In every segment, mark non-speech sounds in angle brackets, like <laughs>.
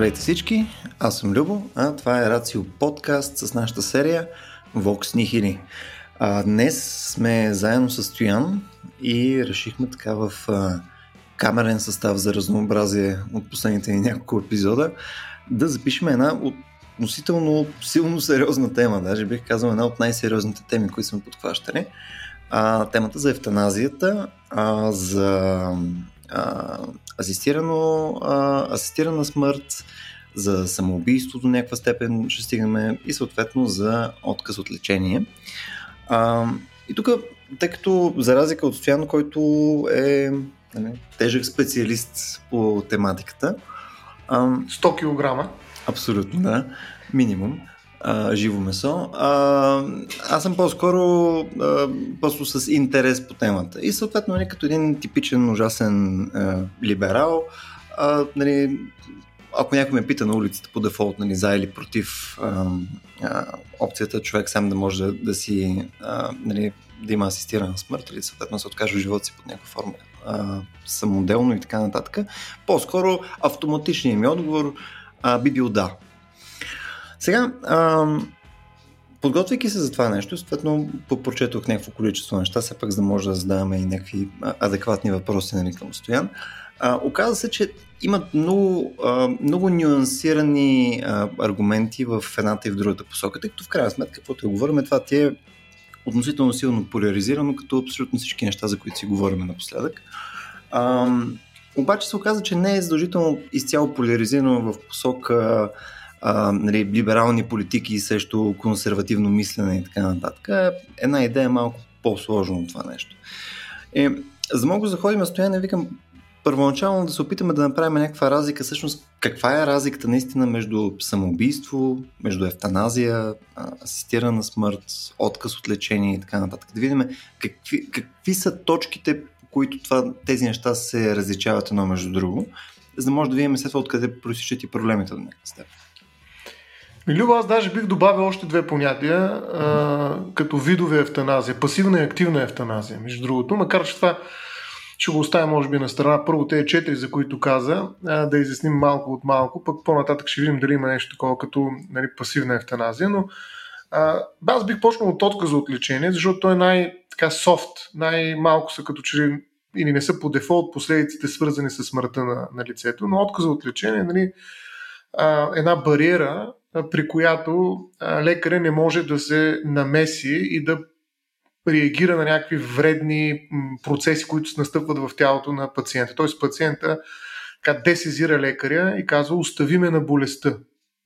Здравейте всички, аз съм Любо, а това е Рацио подкаст с нашата серия Vox Nihili. А, днес сме заедно с Стоян и решихме така в а, камерен състав за разнообразие от последните ни няколко епизода да запишем една относително силно сериозна тема, даже бих казал една от най-сериозните теми, които сме подхващали. А, темата за евтаназията, а, за а, асистирано, а, асистирана смърт, за самоубийство до някаква степен ще стигнем и съответно за отказ от лечение. А, и тук, тъй като за разлика от Стоян, който е нали, тежък специалист по тематиката. А, 100 кг. Абсолютно, да. Минимум а, живо месо. А, аз съм по-скоро а, просто с интерес по темата. И съответно, нали, като един типичен ужасен а, либерал, а, нали, ако някой ме пита на улицата по дефолт, нали, за или против а, а, опцията човек сам да може да, да си а, нали, да има асистирана смърт или съответно се откаже от живота си под някаква форма а, самоделно и така нататък, по-скоро автоматичният ми отговор а, би бил да. Сега, а, подготвяйки се за това нещо, съответно прочетох някакво количество неща, все пак за да може да задаваме и някакви адекватни въпроси нали, към Стоян. А, оказа се, че имат много, а, много нюансирани а, аргументи в едната и в другата посока, тъй като в крайна сметка, каквото я говорим, това ти е относително силно поляризирано, като абсолютно всички неща, за които си говорим напоследък. А, обаче се оказа, че не е задължително изцяло поляризирано в посока а, нали, либерални политики срещу консервативно мислене и така нататък. Една идея е малко по-сложно от това нещо. Е, за мога да заходим стояне, викам, първоначално да се опитаме да направим някаква разлика, всъщност каква е разликата наистина между самоубийство, между ефтаназия, асистирана смърт, отказ от лечение и така нататък. Да видим какви, какви са точките, по които това, тези неща се различават едно между друго, за да може да видим след това откъде проистичат и проблемите до някакъв степен. Люба, аз даже бих добавил още две понятия, а, като видове ефтаназия. Пасивна и активна ефтаназия, между другото. Макар че това ще го оставя, може би, на страна. Първо тези четири, за които каза, а, да изясним малко от малко, пък по-нататък ще видим дали има нещо такова като нали, пасивна ефтаназия. Но а, аз бих почнал от отказа от лечение, защото той е най-така софт, най-малко са като че или не са по дефолт последиците свързани с смъртта на, на лицето, но отказа от лечение нали, а, една бариера, при която лекаря не може да се намеси и да реагира на някакви вредни процеси, които се настъпват в тялото на пациента. Тоест пациента така десезира лекаря и казва остави ме на болестта.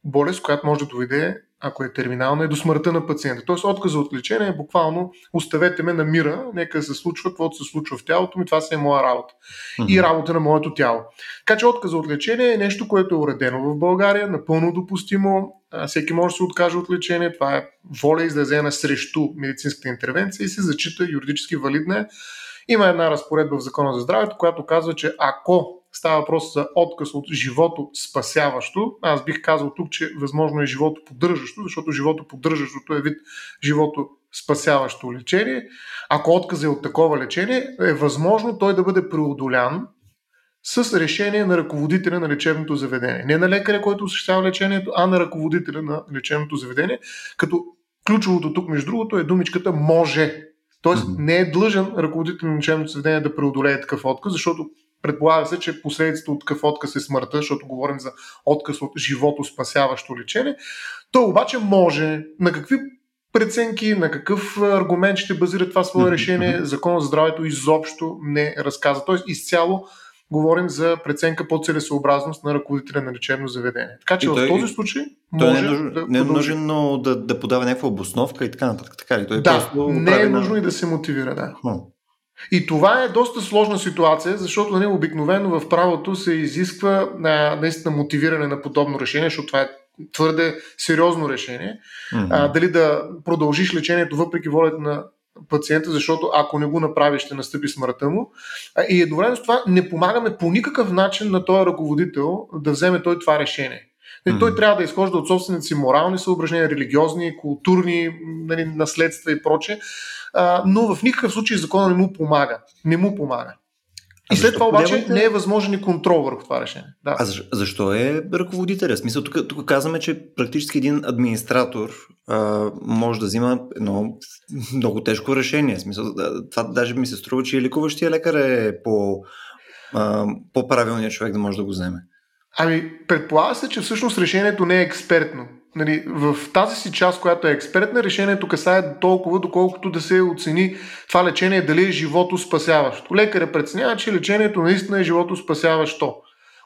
Болест, която може да доведе ако е терминална, е до смъртта на пациента. Тоест отказа от лечение е буквално оставете ме на мира, нека се случва каквото се случва в тялото ми, това си е моя работа. Mm-hmm. И работа на моето тяло. Така че отказа от лечение е нещо, което е уредено в България, напълно допустимо. Всеки може да се откаже от лечение. Това е воля изразена срещу медицинската интервенция и се зачита юридически валидна. Е. Има една разпоредба в Закона за здравето, която казва, че ако Става въпрос за отказ от живото спасяващо. Аз бих казал тук, че възможно е живото поддържащо, защото живото поддържащото е вид живото спасяващо лечение. Ако отказа е от такова лечение, е възможно той да бъде преодолян с решение на ръководителя на лечебното заведение. Не на лекаря, който осъществява лечението, а на ръководителя на лечебното заведение. Като ключовото тук, между другото, е думичката може. Тоест не е длъжен ръководител на лечебното заведение да преодолее такъв отказ, защото Предполага се, че последицата от такъв отказ е смъртта, защото говорим за отказ от живото спасяващо лечение. Той обаче може на какви преценки, на какъв аргумент ще базира това свое решение, Закон за здравето изобщо не разказва. Тоест изцяло говорим за преценка по целесообразност на ръководителя на лечебно заведение. Така че той, в този случай той може не е нужно, да, не е нужно да, да подава някаква обосновка и така нататък. Така ли? Той да, просто не е нужно и да се мотивира. Да. Хм. И това е доста сложна ситуация, защото нали, обикновено в правото се изисква а, наистина мотивиране на подобно решение, защото това е твърде сериозно решение. Mm-hmm. А, дали да продължиш лечението въпреки волята на пациента, защото ако не го направиш, ще настъпи смъртта му. И едновременно с това не помагаме по никакъв начин на този ръководител да вземе той това решение. Mm-hmm. Той трябва да изхожда от собствените си морални съображения, религиозни, културни нали, наследства и проче, а, но в никакъв случай закона не му помага. Не му помага. И след това обаче не е възможен и контрол върху това решение. Да. А защо, защо е ръководителя? Смисъл, тук, тук казваме, че практически един администратор а, може да взима едно много тежко решение. Смисъл, това даже ми се струва, че и лекуващия лекар е по, а, по-правилният човек да може да го вземе. Ами, предполага се, че всъщност решението не е експертно. Нали, в тази си част, която е експертна, решението касае толкова, доколкото да се оцени това лечение дали е живото спасяващо. Лекаря преценява, че лечението наистина е живото спасяващо.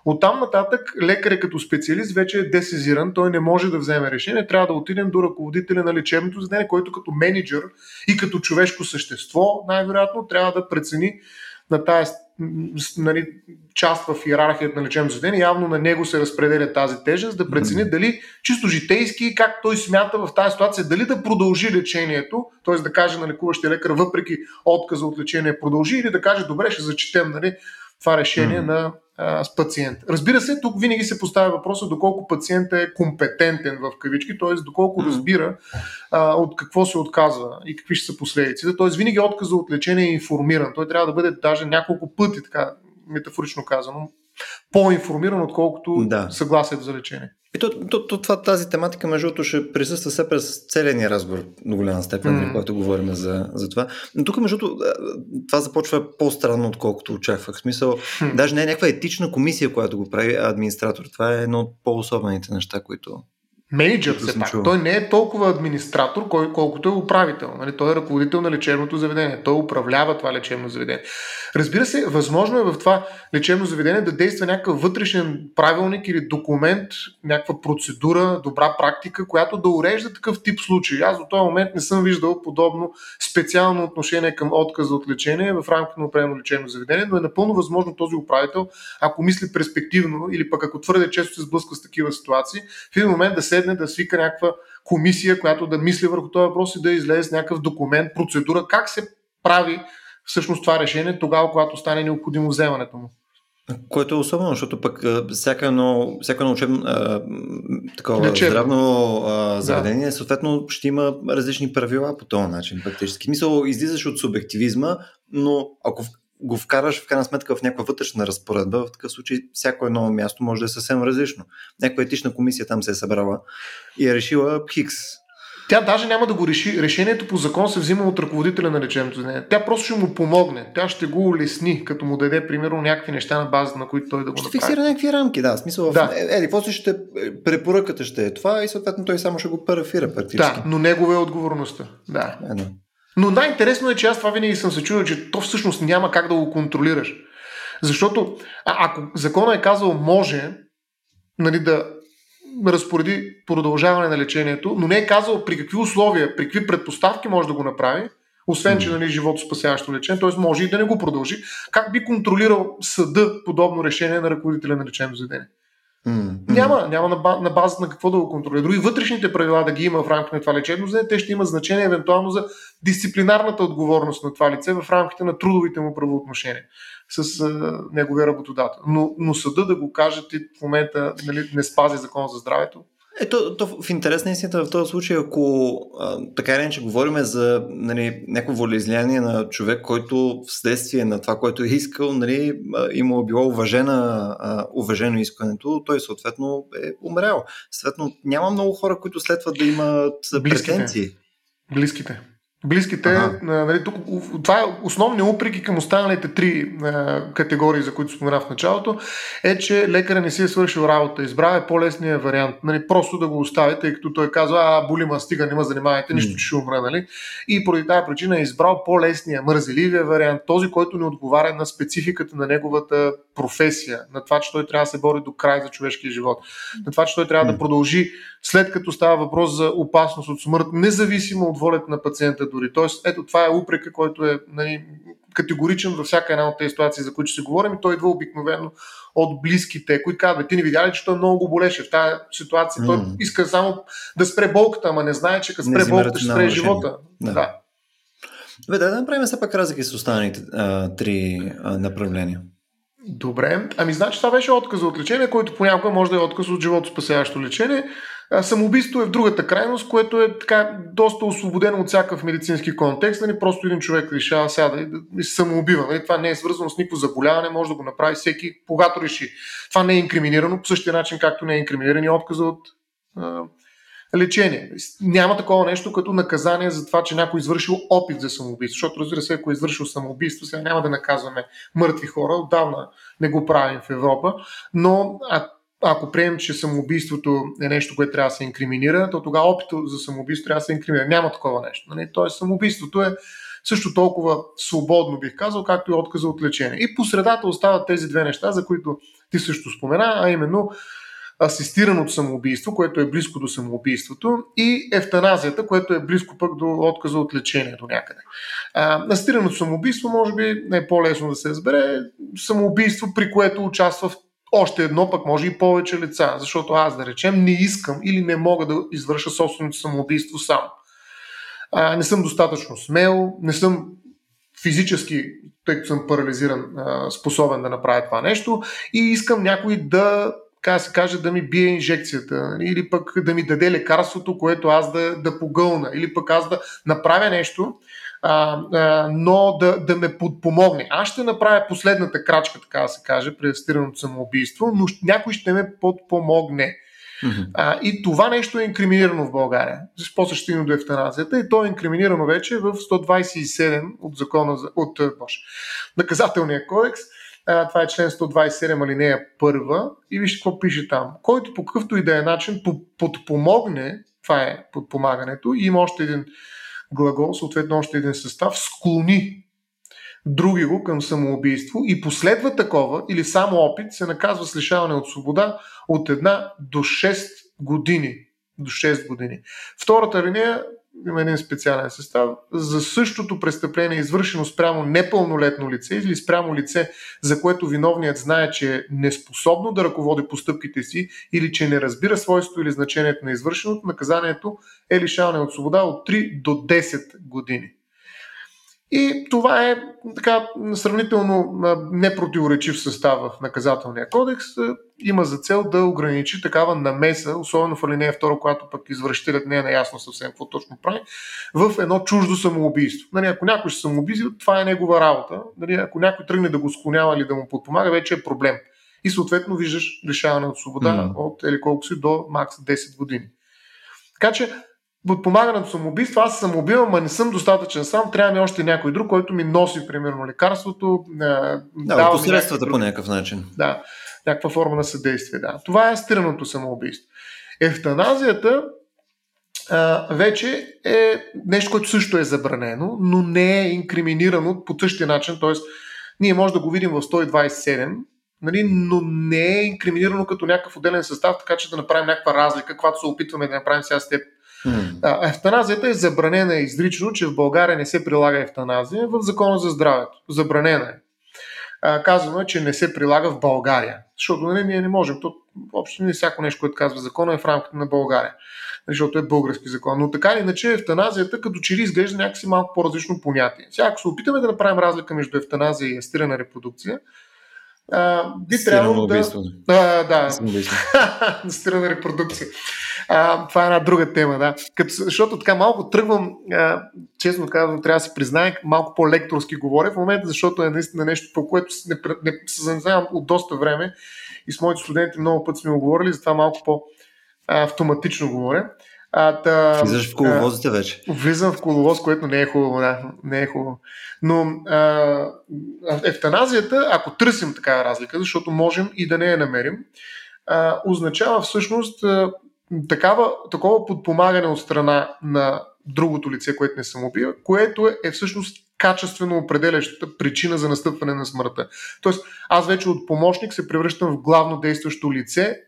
От там нататък лекаря като специалист вече е десезиран, той не може да вземе решение, трябва да отидем до ръководителя на лечебното заведение, който като менеджер и като човешко същество най-вероятно трябва да прецени на тази нали, част в иерархията на лечебно заведение, явно на него се разпределя тази тежест, да прецени mm-hmm. дали чисто житейски, как той смята в тази ситуация, дали да продължи лечението, т.е. да каже на лекуващия лекар, въпреки отказа от лечение, продължи или да каже, добре, ще зачетем нали, това решение mm-hmm. на а, с пациент. Разбира се, тук винаги се поставя въпроса доколко пациентът е компетентен в кавички, т.е. доколко разбира а, от какво се отказва и какви ще са последиците. Т.е. винаги отказа от лечение е информиран. Той трябва да бъде даже няколко пъти, така метафорично казано, по-информиран, отколкото да. съгласието за лечение. И то, то, то, това, тази тематика, между другото, ще присъства все през целия ни разговор до голяма степен, mm. когато говорим за, за това. Но тук, между другото, това започва по-странно, отколкото очаквах. В смисъл, mm. даже не е някаква етична комисия, която го прави администратор. Това е едно от по-особените неща, които Менеджер все пак. Той не е толкова администратор, кой, колкото е управител. Нали? Той е ръководител на лечебното заведение. Той управлява това лечебно заведение. Разбира се, възможно е в това лечебно заведение да действа някакъв вътрешен правилник или документ, някаква процедура, добра практика, която да урежда такъв тип случаи. Аз до този момент не съм виждал подобно специално отношение към отказа от лечение в рамките на определено лечебно заведение, но е напълно възможно този управител, ако мисли перспективно или пък ако твърде често се сблъсква с такива ситуации, в един момент да седне да свика някаква комисия, която да мисли върху този въпрос и да излезе с някакъв документ, процедура, как се прави всъщност това решение тогава, когато стане необходимо вземането му. Което е особено, защото пък всяка едно, всяка едно учебно, а, такова Лечебно. здравно а, заведение, да. съответно ще има различни правила по този начин, практически. Мисъл, излизаш от субективизма, но ако го вкараш в крайна сметка в някаква вътрешна разпоредба, в такъв случай всяко едно място може да е съвсем различно. Някаква етична комисия там се е събрала и е решила Хикс. Тя даже няма да го реши. Решението по закон се взима от ръководителя на лечебното заведение. Тя просто ще му помогне. Тя ще го улесни, като му даде, примерно, някакви неща на база, на които той да го ще направи. фиксира някакви рамки, да. Смисъл, да. В... Еди, после ще препоръката ще е това и съответно той само ще го парафира практически. Да, но негова е отговорността. Да. Едно. Но най-интересно е, че аз това винаги съм се чудил, че то всъщност няма как да го контролираш. Защото а, ако закона е казал може нали, да разпореди продължаване на лечението, но не е казал при какви условия, при какви предпоставки може да го направи, освен, че нали, живото спасяващо лечение, т.е. може и да не го продължи, как би контролирал съда подобно решение на ръководителя на лечебно заведение? Mm-hmm. Няма, няма на, базата на какво да го контролира. Дори вътрешните правила да ги има в рамките на това лечебно заведение, те ще имат значение евентуално за дисциплинарната отговорност на това лице в рамките на трудовите му правоотношения с а, неговия работодател. Но, но съда да го каже, ти в момента нали, не спази закон за здравето, ето, то, в интерес на истината в този случай, ако а, така или иначе говорим за нали, някакво волеизлияние на човек, който вследствие на това, което е искал, нали, има било уважена, а, уважено искането, той съответно е умрял. Съответно, няма много хора, които следват да имат Близките. претенции. Близките. Близките, ага. нали, тук, това е основният упрек към останалите три а, категории, за които споменах в началото, е, че лекаря не си е свършил работа. Избрал е по-лесния вариант. Нали, просто да го оставите, тъй като той казва, а, боли ма, стига, не ме занимавайте, нищо, че ще умра. Нали? И поради тази причина е избрал по-лесния, мързеливия вариант, този, който не отговаря на спецификата на неговата професия, на това, че той трябва да се бори до край за човешкия живот, на това, че той трябва да продължи след като става въпрос за опасност от смърт, независимо от волята на пациента дори. Тоест, ето това е упрека, който е нали, категоричен във всяка една от тези ситуации, за които ще говорим и той идва обикновено от близките, които казват, ти не видя ли, че той много го болеше в тази ситуация. Mm. Той иска само да спре болката, ама не знае, че като спре болката ще спре живота. Да. да. Бе, да, да направим все пак разлики с останалите а, три а, направления. Добре. Ами, значи това беше отказ от лечение, който понякога може да е отказ от живото спасяващо лечение. Самоубийство е в другата крайност, което е така доста освободено от всякакъв медицински контекст. Нали? Просто един човек решава сега да, самоубива. Нали? Това не е свързано с никакво заболяване, може да го направи всеки, когато реши. Това не е инкриминирано по същия начин, както не е инкриминиран и отказа от лечение. Няма такова нещо като наказание за това, че някой е извършил опит за самоубийство. Защото, разбира се, ако е извършил самоубийство, сега няма да наказваме мъртви хора. Отдавна не го правим в Европа. Но а, ако приемем, че самоубийството е нещо, което трябва да се инкриминира, то тогава опитът за самоубийство трябва да се инкриминира. Няма такова нещо. Нали? Тоест, самоубийството е също толкова свободно, бих казал, както и отказа от лечение. И по средата остават тези две неща, за които ти също спомена, а именно асистираното самоубийство, което е близко до самоубийството, и ефтаназията, което е близко пък до отказа от лечение до някъде. А, асистираното самоубийство може би не е по-лесно да се разбере. Самоубийство, при което участва в още едно, пък може и повече лица, защото аз да речем не искам или не мога да извърша собственото самоубийство сам. А, не съм достатъчно смел, не съм физически, тъй като съм парализиран, способен да направя това нещо и искам някой да така се каже, да ми бие инжекцията, или пък да ми даде лекарството, което аз да, да погълна, или пък аз да направя нещо, а, а, но да, да ме подпомогне. Аз ще направя последната крачка, така да се каже, при асистираното самоубийство, но някой ще ме подпомогне. Mm-hmm. А, и това нещо е инкриминирано в България. Стигна до ефтаназията и то е инкриминирано вече в 127 от закона за, от Боже, наказателния кодекс. Това е член 127 алинея 1 и вижте какво пише там. Който по какъвто и да е начин подпомогне, това е подпомагането, и има още един глагол, съответно още един състав, склони други го към самоубийство и последва такова или само опит се наказва с лишаване от свобода от една до 6 години. До 6 години. Втората линия има един специален състав. За същото престъпление, извършено спрямо непълнолетно лице или спрямо лице, за което виновният знае, че е неспособно да ръководи постъпките си или че не разбира свойството или значението на извършеното, наказанието е лишаване от свобода от 3 до 10 години. И това е така сравнително непротиворечив състав в наказателния кодекс. Има за цел да ограничи такава намеса, особено в алинея 2, когато пък извършителят не е наясно съвсем какво точно прави, в едно чуждо самоубийство. Нали, ако някой ще самоубийства, това е негова работа. Нали, ако някой тръгне да го склонява или да му подпомага, вече е проблем. И съответно виждаш лишаване от свобода mm. от или колко си до макс 10 години. Така че подпомагането самоубийство, аз съм убивам, а не съм достатъчен сам, трябва ми още някой друг, който ми носи, примерно, лекарството. Да, дава посредствата по някакъв начин. Да, някаква форма на съдействие. Да. Това е стираното самоубийство. Ефтаназията а, вече е нещо, което също е забранено, но не е инкриминирано по същия начин, т.е. ние може да го видим в 127, нали, но не е инкриминирано като някакъв отделен състав, така че да направим някаква разлика, каквато се опитваме да направим сега с теб Mm. Ефтаназията е забранена изрично, че в България не се прилага ефтаназия в Закона за здравето. Забранена е. А, казано е, че не се прилага в България. Защото нали, ние не можем. То, въобще не всяко нещо, което казва закона е в рамките на България. Защото е български закон. Но така или иначе ефтаназията като че ли изглежда някакси малко по-различно понятие. Сега, ако се опитаме да направим разлика между ефтаназия и астирана репродукция, а, би трябвало да... А, да, стирана <laughs> репродукция. А, това е една друга тема, да. Като, защото така малко тръгвам, а, честно казвам, трябва да си призная, малко по-лекторски говоря в момента, защото е наистина нещо, по което не, не, се занимавам от доста време и с моите студенти много пъти сме оговорили, затова малко по-автоматично говоря. А, та, Влизаш в коловозите вече. Влизам в коловоз, което не е хубаво, да, не е хубаво. Но а, ефтаназията, ако търсим такава разлика, защото можем и да не я намерим, а, означава всъщност а, такава, такова подпомагане от страна на другото лице, което не самоубива, което е, е всъщност качествено определящата причина за настъпване на смъртта. Тоест, аз вече от помощник се превръщам в главно действащо лице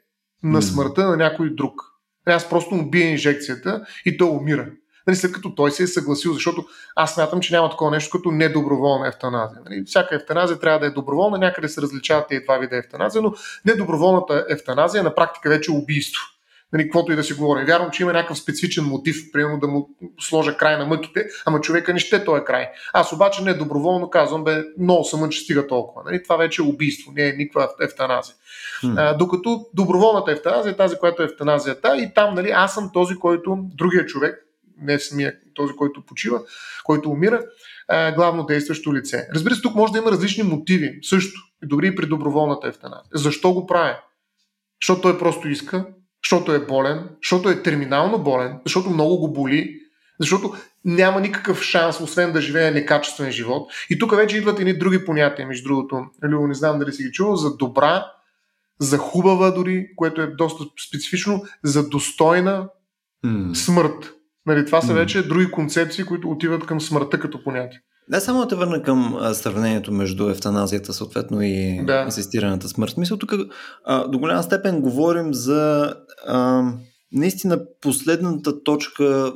на смъртта на някой друг. Аз просто му бия инжекцията и той умира. Нали, след като той се е съгласил, защото аз смятам, че няма такова нещо като недоброволна ефтаназия. Нали, всяка ефтаназия трябва да е доброволна, някъде се различават тези два вида ефтаназия, но недоброволната ефтаназия на практика вече е убийство. Нали, каквото и да си говори. Вярвам, че има някакъв специфичен мотив, примерно да му сложа край на мъките, ама човека не ще този край. Аз обаче не доброволно казвам, бе, много съм че стига толкова. Нали? Това вече е убийство, не е никаква ефтаназия. Hmm. А, докато доброволната ефтаназия е тази, която е ефтаназията и там нали, аз съм този, който, другия човек, не самия този, който почива, който умира, е главно действащо лице. Разбира се, тук може да има различни мотиви, също, и дори и при доброволната ефтаназия. Защо го прави? Защото той просто иска, защото е болен, защото е терминално болен, защото много го боли, защото няма никакъв шанс, освен да живее некачествен живот. И тук вече идват едни други понятия, между другото. Любо, не знам дали си ги чувал, за добра, за хубава дори, което е доста специфично, за достойна mm. смърт. Нали, това са вече други концепции, които отиват към смъртта като понятие. Да, само да те върна към а, сравнението между евтаназията, съответно и да. асистираната смърт. Мисля, тук а, до голяма степен говорим за а, наистина последната точка,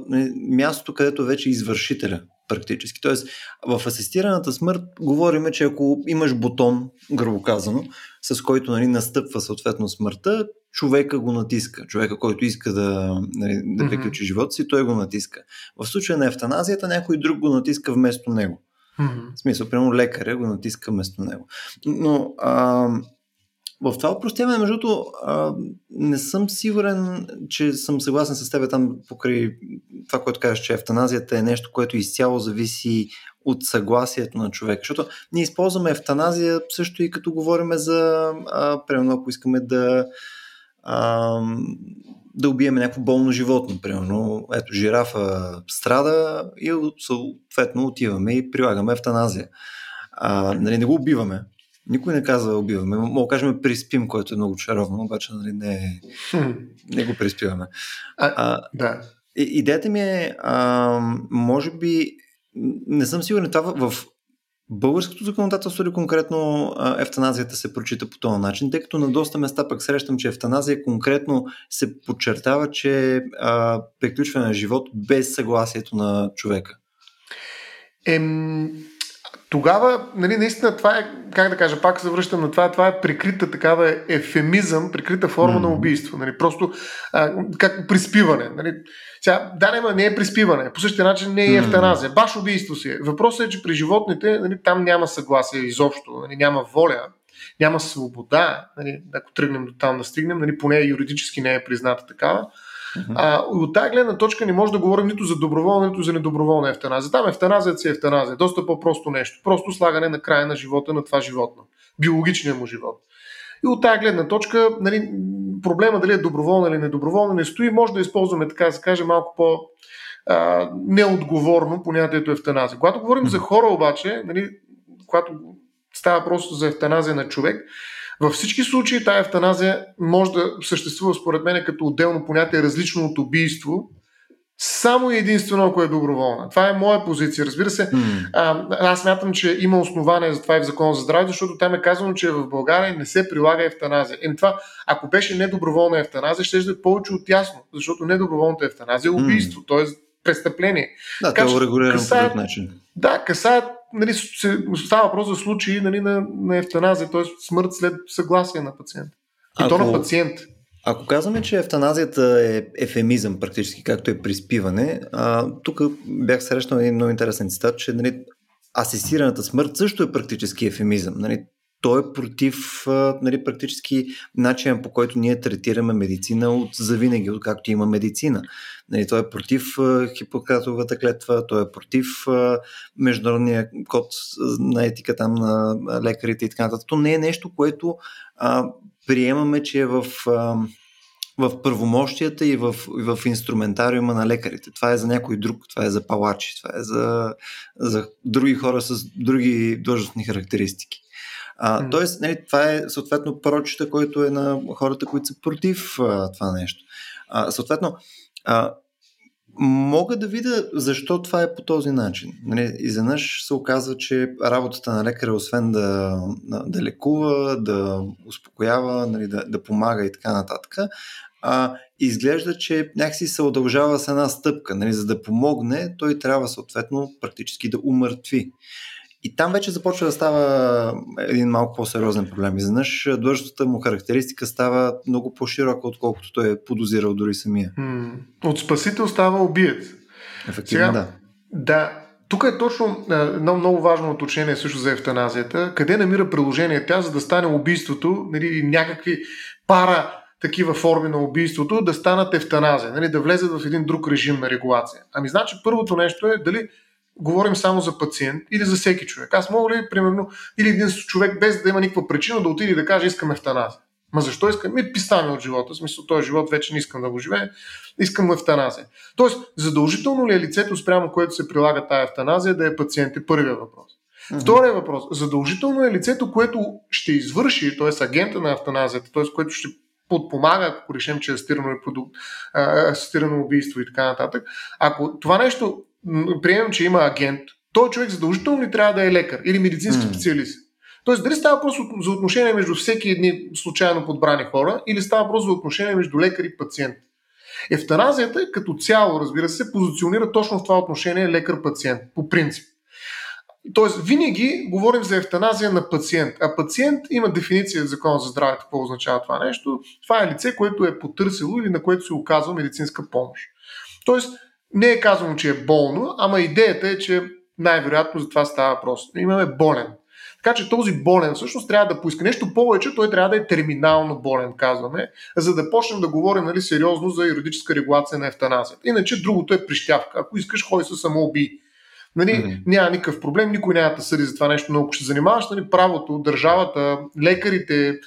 мястото, където вече е извършителя практически. Тоест, в асистираната смърт говорим, че ако имаш бутон, грубо казано, с който нали, настъпва съответно смъртта, човека го натиска. Човека, който иска да, нали, да приключи mm-hmm. живота си, той го натиска. В случая на ефтаназията някой друг го натиска вместо него. Mm-hmm. В смисъл, примерно лекаря го натиска вместо него. Но а, в това упростяване, между другото, не съм сигурен, че съм съгласен с теб там покрай това, което кажеш, че ефтаназията е нещо, което изцяло зависи от съгласието на човека. Защото ние използваме ефтаназия също и като говорим за, а, примерно, ако искаме да а, да убиеме някакво болно животно, примерно, ето жирафа страда и съответно отиваме и прилагаме ефтаназия. А, нали, не го убиваме, никой не казва убиваме. Мога да кажем приспим, което е много чаровно, обаче нали, не, не го приспиваме. А, а, да. Идеята ми е, а, може би, не съм сигурен, това в българското законодателство или конкретно ефтаназията се прочита по този начин, тъй като на доста места пък срещам, че ефтаназия конкретно се подчертава, че а, приключване на живот без съгласието на човека. Ем, тогава, нали, наистина това е, как да кажа, пак се връщам на това, това е прикрита такава ефемизъм, прикрита форма mm-hmm. на убийство. Нали, просто а, как приспиване. Нали. Сега, да, не, не е приспиване. По същия начин не е ефтаназия. Баш убийство си е. Въпросът е, че при животните нали, там няма съгласие изобщо, нали, няма воля, няма свобода. Нали, ако тръгнем до там да стигнем, нали, поне юридически не е призната такава. А, от тази гледна точка не може да говорим нито за доброволна, нито за недоброволна ефтаназия. Там ефтаназията си е ефтаназия. Доста по-просто нещо. Просто слагане на края на живота на това животно. Биологичния му живот. И от тази гледна точка, нали, проблема дали е доброволна или недоброволна не стои. Може да използваме, така да се каже, малко по- а, неотговорно понятието ефтаназия. Когато говорим за хора обаче, нали, когато става просто за ефтаназия на човек, във всички случаи тая ефтаназия може да съществува според мен като отделно понятие различно от убийство, само и единствено ако е доброволна. Това е моя позиция. Разбира се, mm. а, аз мятам, че има основание за това и в Закона за здраве, защото там е казано, че в България не се прилага ефтаназия. Ем това, ако беше недоброволна ефтаназия, ще е повече от ясно, защото недоброволната ефтаназия е убийство, mm. т.е. престъпление. Да, така, това е урегулирано по друг начин. Да, касаят нали, става въпрос за случаи нали, на, на ефтаназия, т.е. смърт след съгласие на пациента. И ако, то на пациент. Ако казваме, че ефтаназията е ефемизъм, практически както е приспиване, а, тук бях срещнал един много интересен цитат, че нали, асистираната смърт също е практически ефемизъм. Нали, той е против нали, практически начина по който ние третираме медицина от завинаги, както има медицина. Нали, той е против хипократовата клетва, той е против международния код на етика там на лекарите и така нататък. То не е нещо, което а, приемаме, че е в а, в първомощията и в, в инструментариума на лекарите. Това е за някой друг, това е за палачи, това е за, за други хора с други длъжностни характеристики. А. Тоест, нали, това е съответно прочета, който е на хората, които са против а, това нещо. А, съответно, а, мога да видя защо това е по този начин. Нали, изведнъж се оказва, че работата на лекаря, освен да, да лекува, да успокоява, нали, да, да помага и така нататък, а, изглежда, че някакси се удължава с една стъпка. Нали, за да помогне, той трябва съответно практически да умъртви. И там вече започва да става един малко по-сериозен проблем. Изведнъж длъжността му характеристика става много по-широка, отколкото той е подозирал дори самия. От спасител става убиец. Ефективно, Сега, да. Да, тук е точно едно много важно уточнение също за евтаназията. Къде намира приложение тя, за да стане убийството, нали, някакви пара такива форми на убийството, да станат евтаназия, нали, да влезат в един друг режим на регулация. Ами значи първото нещо е дали говорим само за пациент или за всеки човек. Аз мога ли, примерно, или един човек без да има никаква причина да отиде и да каже искам евтаназия. Ма защо искам? Ми пистаме от живота. В смисъл, този живот вече не искам да го живее. Искам евтаназия. Тоест, задължително ли е лицето, спрямо което се прилага тая евтаназия, да е пациент? Е първият въпрос. Mm-hmm. Втория въпрос. Задължително е лицето, което ще извърши, т.е. агента на евтаназията, т.е. което ще подпомага, ако решим, че е асистирано, продукт, асистирано убийство и така нататък. Ако това нещо приемем, че има агент, той човек задължително ли трябва да е лекар или медицински mm. специалист? Тоест, дали става просто за отношение между всеки едни случайно подбрани хора или става просто за отношение между лекар и пациент? Ефтаназията като цяло, разбира се, позиционира точно в това отношение лекар-пациент, по принцип. Тоест, винаги говорим за ефтаназия на пациент. А пациент има дефиниция в Закона за здравето, какво означава това нещо. Това е лице, което е потърсило или на което се оказва медицинска помощ. Тоест, не е казано, че е болно, ама идеята е, че най-вероятно за това става въпрос. Имаме болен. Така че този болен всъщност трябва да поиска нещо повече, той трябва да е терминално болен, казваме, за да почнем да говорим нали, сериозно за юридическа регулация на ефтаназията. Иначе другото е прищявка. Ако искаш, хой се самоуби. Нали, mm-hmm. Няма никакъв проблем, никой няма да съди за това нещо, но ако ще занимаваш нали, правото, държавата, лекарите,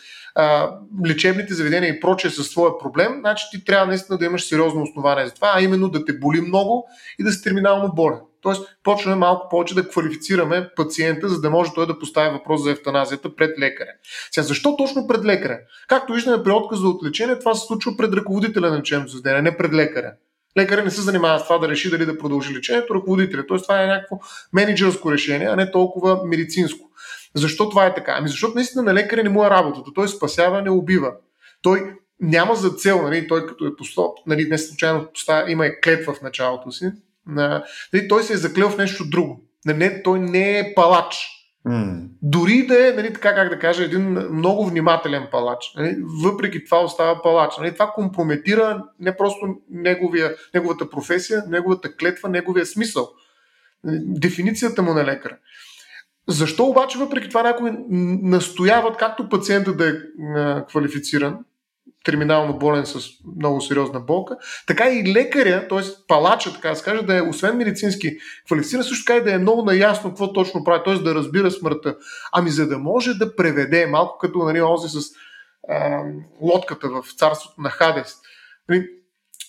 лечебните заведения и прочее с твоя проблем, значи ти трябва наистина да имаш сериозно основание за това, а именно да те боли много и да си терминално болен. Тоест, почваме малко повече да квалифицираме пациента, за да може той да постави въпрос за евтаназията пред лекаря. Сега, защо точно пред лекаря? Както виждаме при отказа от лечение, това се случва пред ръководителя на лечебното заведение, не пред лекаря. Лекаря не се занимава с това да реши дали да продължи лечението, ръководителя. Тоест, това е някакво менеджерско решение, а не толкова медицинско. Защо това е така? Ами защото наистина на лекаря не му е работата. Той спасява, не убива. Той няма за цел, нали, той като е постъп, нали, не случайно поставя, има е клетва в началото си, на, нали, той се е заклел в нещо друго. Не, той не е палач. Mm. Дори да е, нали, така как да кажа, един много внимателен палач. Нали, въпреки това остава палач. Нали, това компрометира не просто неговия, неговата професия, неговата клетва, неговия смисъл. Нали, дефиницията му на лекара. Защо обаче въпреки това някои настояват както пациента да е квалифициран, терминално болен с много сериозна болка, така и лекаря, т.е. палача, така да се да е освен медицински квалифициран, също така и да е много наясно какво точно прави, т.е. да разбира смъртта. Ами за да може да преведе, малко като нали, онзи с а, лодката в царството на Хадес, нали,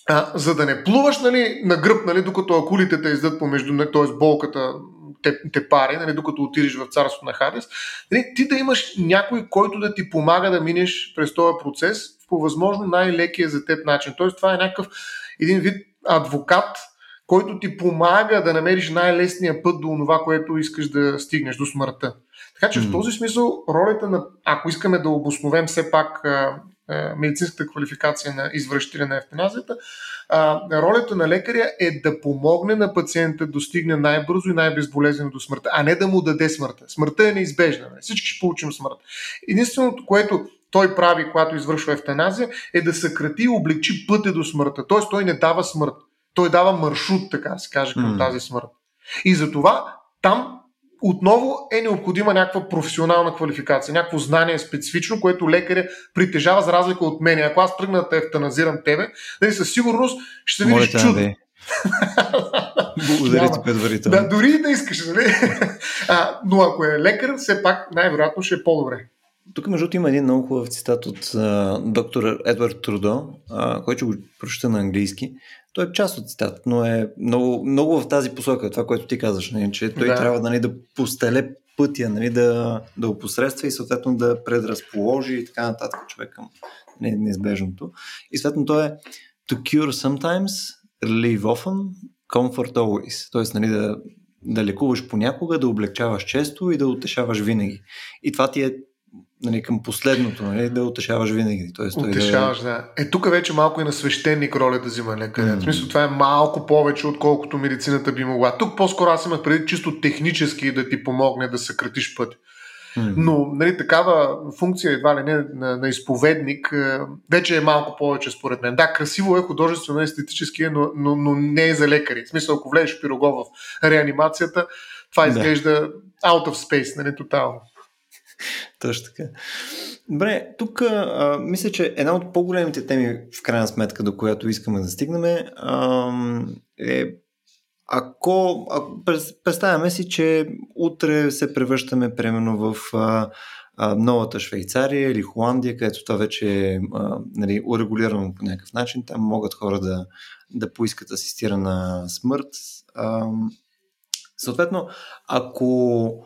а, за да не плуваш нали, на гръб, нали, докато акулите те издат помежду, т.е. болката те, те пари, нали, докато отидеш в царството на Хадес, нали, ти да имаш някой, който да ти помага да минеш през този процес по възможно най-лекия за теб начин. Тоест това е някакъв един вид адвокат, който ти помага да намериш най-лесния път до това, което искаш да стигнеш, до смъртта. Така че mm. в този смисъл ролята на, ако искаме да обосновем все пак медицинската квалификация на извършителя на ефтаназията, а, ролята на лекаря е да помогне на пациента да достигне най-бързо и най-безболезнено до смъртта, а не да му даде смъртта. Смъртта е неизбежна. Всички ще получим смърт. Единственото, което той прави, когато извършва ефтаназия, е да съкрати и облегчи пътя до смъртта. Тоест той не дава смърт. Той дава маршрут, така се каже, към mm. тази смърт. И затова там отново е необходима някаква професионална квалификация, някакво знание специфично, което лекаря притежава за разлика от мен. Ако аз тръгна да ефтаназирам тебе, нали, със сигурност ще се видиш чудо. Да <laughs> Благодаря ти предварително. Да, дори да искаш, нали? <laughs> а, но ако е лекар, все пак най-вероятно ще е по-добре. Тук, между другото, има един много хубав цитат от а, доктор Едвард Трудо, а, който го прочета на английски. Той е част от цитат, но е много, много в тази посока, това, което ти казваш, нали, че той да. трябва нали, да постеле пътя, нали, да, да опосредства и съответно да предразположи и така нататък човек към неизбежното. И съответно той е to cure sometimes, relieve often, comfort always. Тоест, нали, да, да лекуваш понякога, да облегчаваш често и да утешаваш винаги. И това ти е нали, към последното, нали, да утешаваш винаги. Тоест, утешаваш, да... да. Е, тук вече малко и на свещеник роля да взима лекаря. Mm. В смисъл, това е малко повече, отколкото медицината би могла. Тук по-скоро аз имах преди чисто технически да ти помогне да съкратиш път. Mm. Но нали, такава функция едва ли не на, на изповедник е, вече е малко повече според мен. Да, красиво е, художествено, естетически е, но, но, но не е за лекари. В смисъл, ако влезеш пирогов в реанимацията, това изглежда да. out of space, нали, тотално. <laughs> Точно така. Добре, тук а, мисля, че една от по-големите теми, в крайна сметка, до която искаме да стигнем, а, е ако, ако представяме си, че утре се превръщаме примерно в а, а, новата Швейцария или Холандия, където това вече е нали, урегулирано по някакъв начин, там могат хора да, да поискат асистирана смърт. А, съответно, ако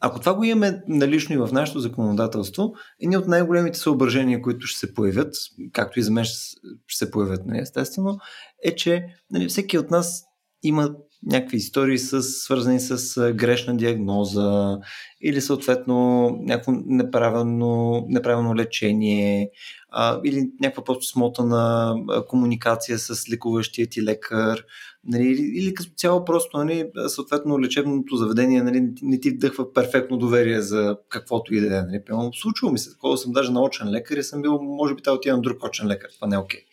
ако това го имаме налично и в нашето законодателство, едни от най-големите съображения, които ще се появят, както и за мен ще се появят, нали, естествено, е, че нали, всеки от нас има някакви истории с, свързани с грешна диагноза или съответно някакво неправилно, неправилно лечение а, или някаква просто смотана комуникация с лекуващия ти лекар нали, или, или като цяло просто нали, съответно лечебното заведение нали, не ти вдъхва перфектно доверие за каквото и да е. Нали. случва ми се, такова съм даже научен лекар и съм бил, може би, тази отивам друг очен лекар, това не е окей. Okay.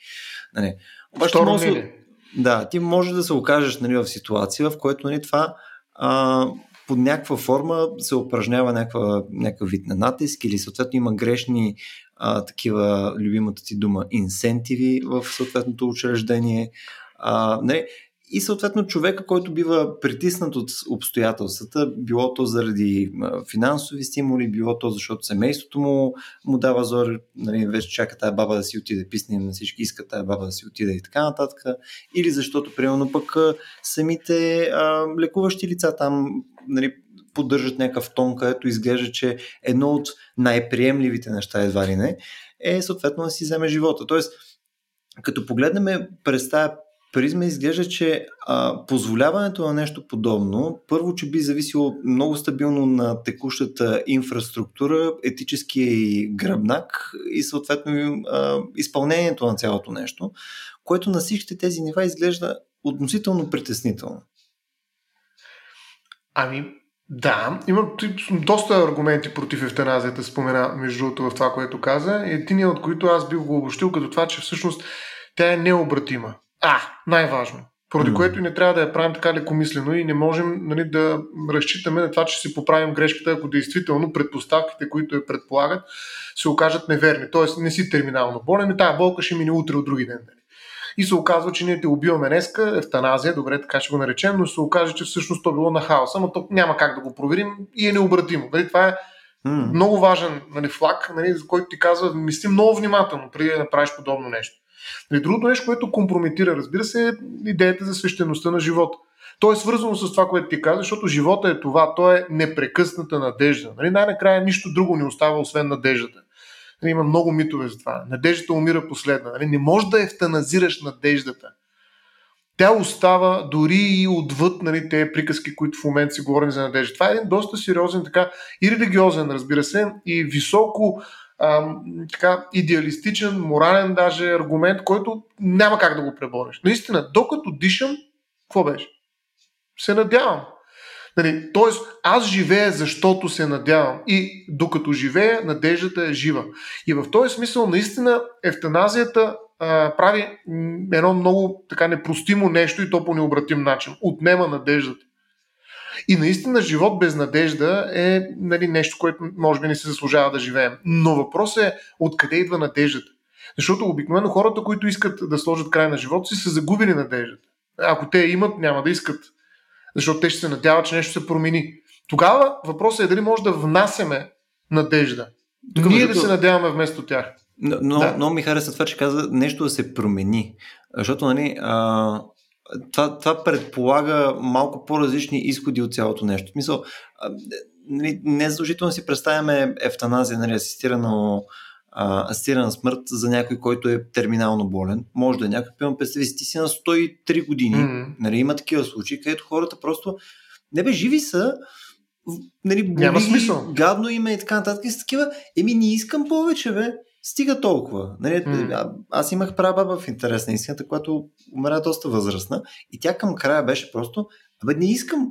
Нали. Обаче, може, да, ти може да се окажеш нали, в ситуация, в която нали, това а, под някаква форма се упражнява някаква, някакъв вид на натиск или съответно има грешни а, такива, любимата ти дума, инсентиви в съответното учреждение. А, не, и съответно човека, който бива притиснат от обстоятелствата, било то заради финансови стимули, било то защото семейството му му дава зор, нали, вече чака тая баба да си отиде, писне на всички искат тая баба да си отиде и така нататък, или защото, примерно, пък самите а, лекуващи лица там нали, поддържат някакъв тон, където изглежда, че едно от най-приемливите неща едва ли не е съответно да си вземе живота. Тоест, като погледнем през тази призма изглежда, че а, позволяването на нещо подобно, първо, че би зависело много стабилно на текущата инфраструктура, етическия и гръбнак и съответно а, изпълнението на цялото нещо, което на всичките тези нива изглежда относително притеснително. Ами, да, има доста аргументи против евтаназията, спомена между другото в това, което каза. Единият от които аз бих го обобщил като това, че всъщност тя е необратима. А, най-важно. Поради mm. което и не трябва да я правим така лекомислено и не можем нали, да разчитаме на това, че си поправим грешката, ако действително предпоставките, които я предполагат, се окажат неверни. Тоест не си терминално болен и тази болка ще мине утре от други ден. Нали. И се оказва, че ние те убиваме днеска, ефтаназия, добре, така ще го наречем, но се окаже, че всъщност то било на хаоса, но то няма как да го проверим и е необратимо. Нали, това е mm. много важен нали, флаг, нали, за който ти казва, мисли много внимателно преди да направиш подобно нещо. Нали, другото нещо, което компрометира, разбира се, е идеята за свещеността на живота. То е свързано с това, което ти каза, защото живота е това, то е непрекъсната надежда. Нали, най-накрая нищо друго не остава, освен надеждата. Нали, има много митове за това. Надеждата умира последна. Нали, не можеш да ефтаназираш надеждата. Тя остава дори и отвъд нали, тези приказки, които в момента си говорим за надежда. Това е един доста сериозен, така и религиозен, разбира се, и високо така, идеалистичен, морален даже аргумент, който няма как да го пребориш. Наистина, докато дишам, какво беше? Се надявам. Нали, тоест, аз живея, защото се надявам. И докато живея, надеждата е жива. И в този смисъл, наистина, ефтаназията а, прави едно много така непростимо нещо и то по необратим начин. Отнема надеждата. И наистина живот без надежда е нали, нещо, което може би не се заслужава да живеем. Но въпросът е откъде идва надеждата. Защото обикновено хората, които искат да сложат край на живота си, са загубили надеждата. Ако те имат, няма да искат. Защото те ще се надяват, че нещо се промени. Тогава въпросът е дали може да внасяме надежда. Тук, Ние да се надяваме вместо тях. Но, да. но ми хареса това, че каза нещо да се промени. Защото, нали, а, това, това предполага малко по-различни изходи от цялото нещо. В смисъл, нали, не задължително си представяме ефтаназия, нали, асистирано, а, асистирана смърт за някой, който е терминално болен. Може да е някой, пием, представи си, ти си на 103 години. Mm-hmm. Нали, има такива случаи, където хората просто не бе, живи са, нали, боли, Няма смисъл. гадно има и така нататък. И с такива, еми не искам повече, бе. Стига толкова. Нали, М. а, аз имах прабаба в интерес на истината, която умря доста възрастна и тя към края беше просто Абе, не искам.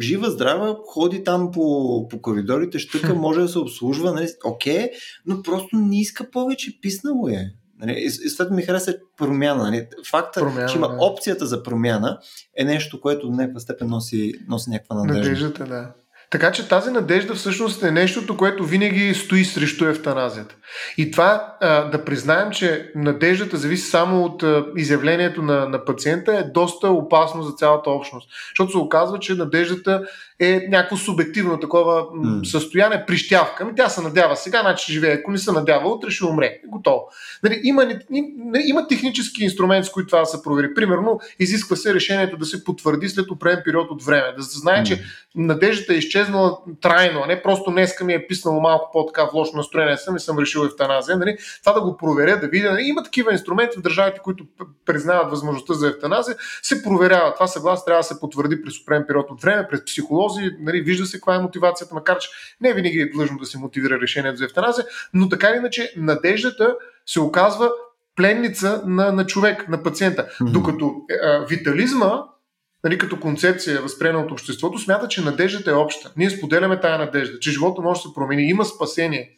Жива, здрава, ходи там по, по коридорите, щъка, <laughs> може да се обслужва, нали, окей, но просто не иска повече, писнало е. Нали, и, и съответно ми хареса промяна. Нали. Факта, Промяна, че има да. опцията за промяна е нещо, което до някаква степен носи, носи някаква надежда. Надеждата, да. Така че тази надежда всъщност е нещото, което винаги стои срещу евтаназията. И това да признаем, че надеждата зависи само от изявлението на, на пациента е доста опасно за цялата общност. Защото се оказва, че надеждата е някакво субективно такова М. състояние, прищявка. Ами тя се надява сега, значи ще живее. Ако не се надява, утре ще умре. Готово. Нали, има, ни- не- има технически инструменти, с които това да се провери. Примерно, изисква се решението да се потвърди след определен период от време. Да се знае, че надеждата е изчезнала трайно, а не просто днеска ми е писнало малко по-така в лошо настроение съм и съм решил евтаназия. Нали? Това да го проверя, да видя. Нали? Има такива инструменти в държавите, които признават възможността за евтаназия, се проверява. Това съгласно трябва да се потвърди през определен период от време, през психолози, нали? вижда се каква е мотивацията, макар че не винаги е длъжно да се мотивира решението за евтаназия, но така или иначе надеждата се оказва пленница на, на човек, на пациента. Мгм. Докато е, а, витализма, нали, като концепция, възприема от обществото, смята, че надеждата е обща. Ние споделяме тая надежда, че живота може да се промени, има спасение.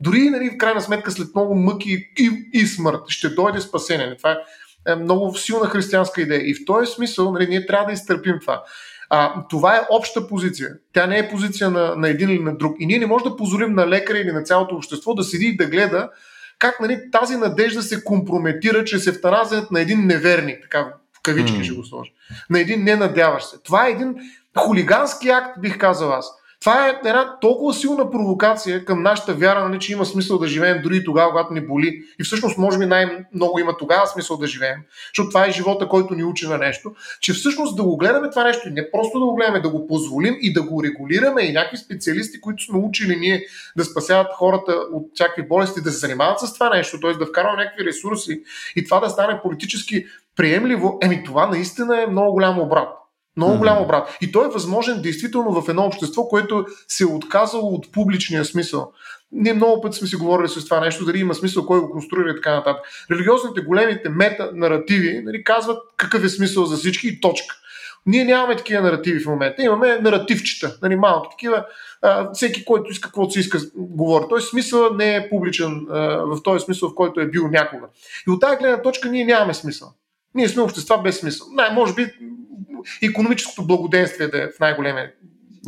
Дори нали, в крайна сметка след много мъки и, и смърт ще дойде спасение. Нали, Това е, е много силна християнска идея. И в този смисъл нали, ние трябва да изтърпим това. А, това е обща позиция. Тя не е позиция на, на един или на друг. И ние не можем да позволим на лекаря или на цялото общество да седи и да гледа как нали, тази надежда се компрометира чрез евтаназията на един неверник, така в кавички М. ще го сложа, на един ненадяващ се. Това е един хулигански акт, бих казал аз. Това е една толкова силна провокация към нашата вяра, нали, че има смисъл да живеем дори тогава, когато ни боли. И всъщност, може би най-много има тогава смисъл да живеем, защото това е живота, който ни учи на нещо, че всъщност да го гледаме това нещо, и не просто да го гледаме, да го позволим и да го регулираме и някакви специалисти, които сме учили ние да спасяват хората от всякакви болести, да се занимават с това нещо, т.е. да вкарваме някакви ресурси и това да стане политически приемливо, еми това наистина е много голям обрат. Много Мгм. голям обрат. И той е възможен действително в едно общество, което се е отказало от публичния смисъл. Ние много пъти сме си говорили с това нещо, дали има смисъл, кой го конструира и така нататък. Религиозните големите мета-наративи нали, казват какъв е смисъл за всички и точка. Ние нямаме такива наративи в момента. Имаме наративчета, нали, малки такива. А, всеки, който иска каквото си иска, говори. Той смисъл не е публичен а, в този смисъл, в който е бил някога. И от тази гледна точка ние нямаме смисъл. Ние сме общества без смисъл. Не, може би економическото благоденствие да е в най-големия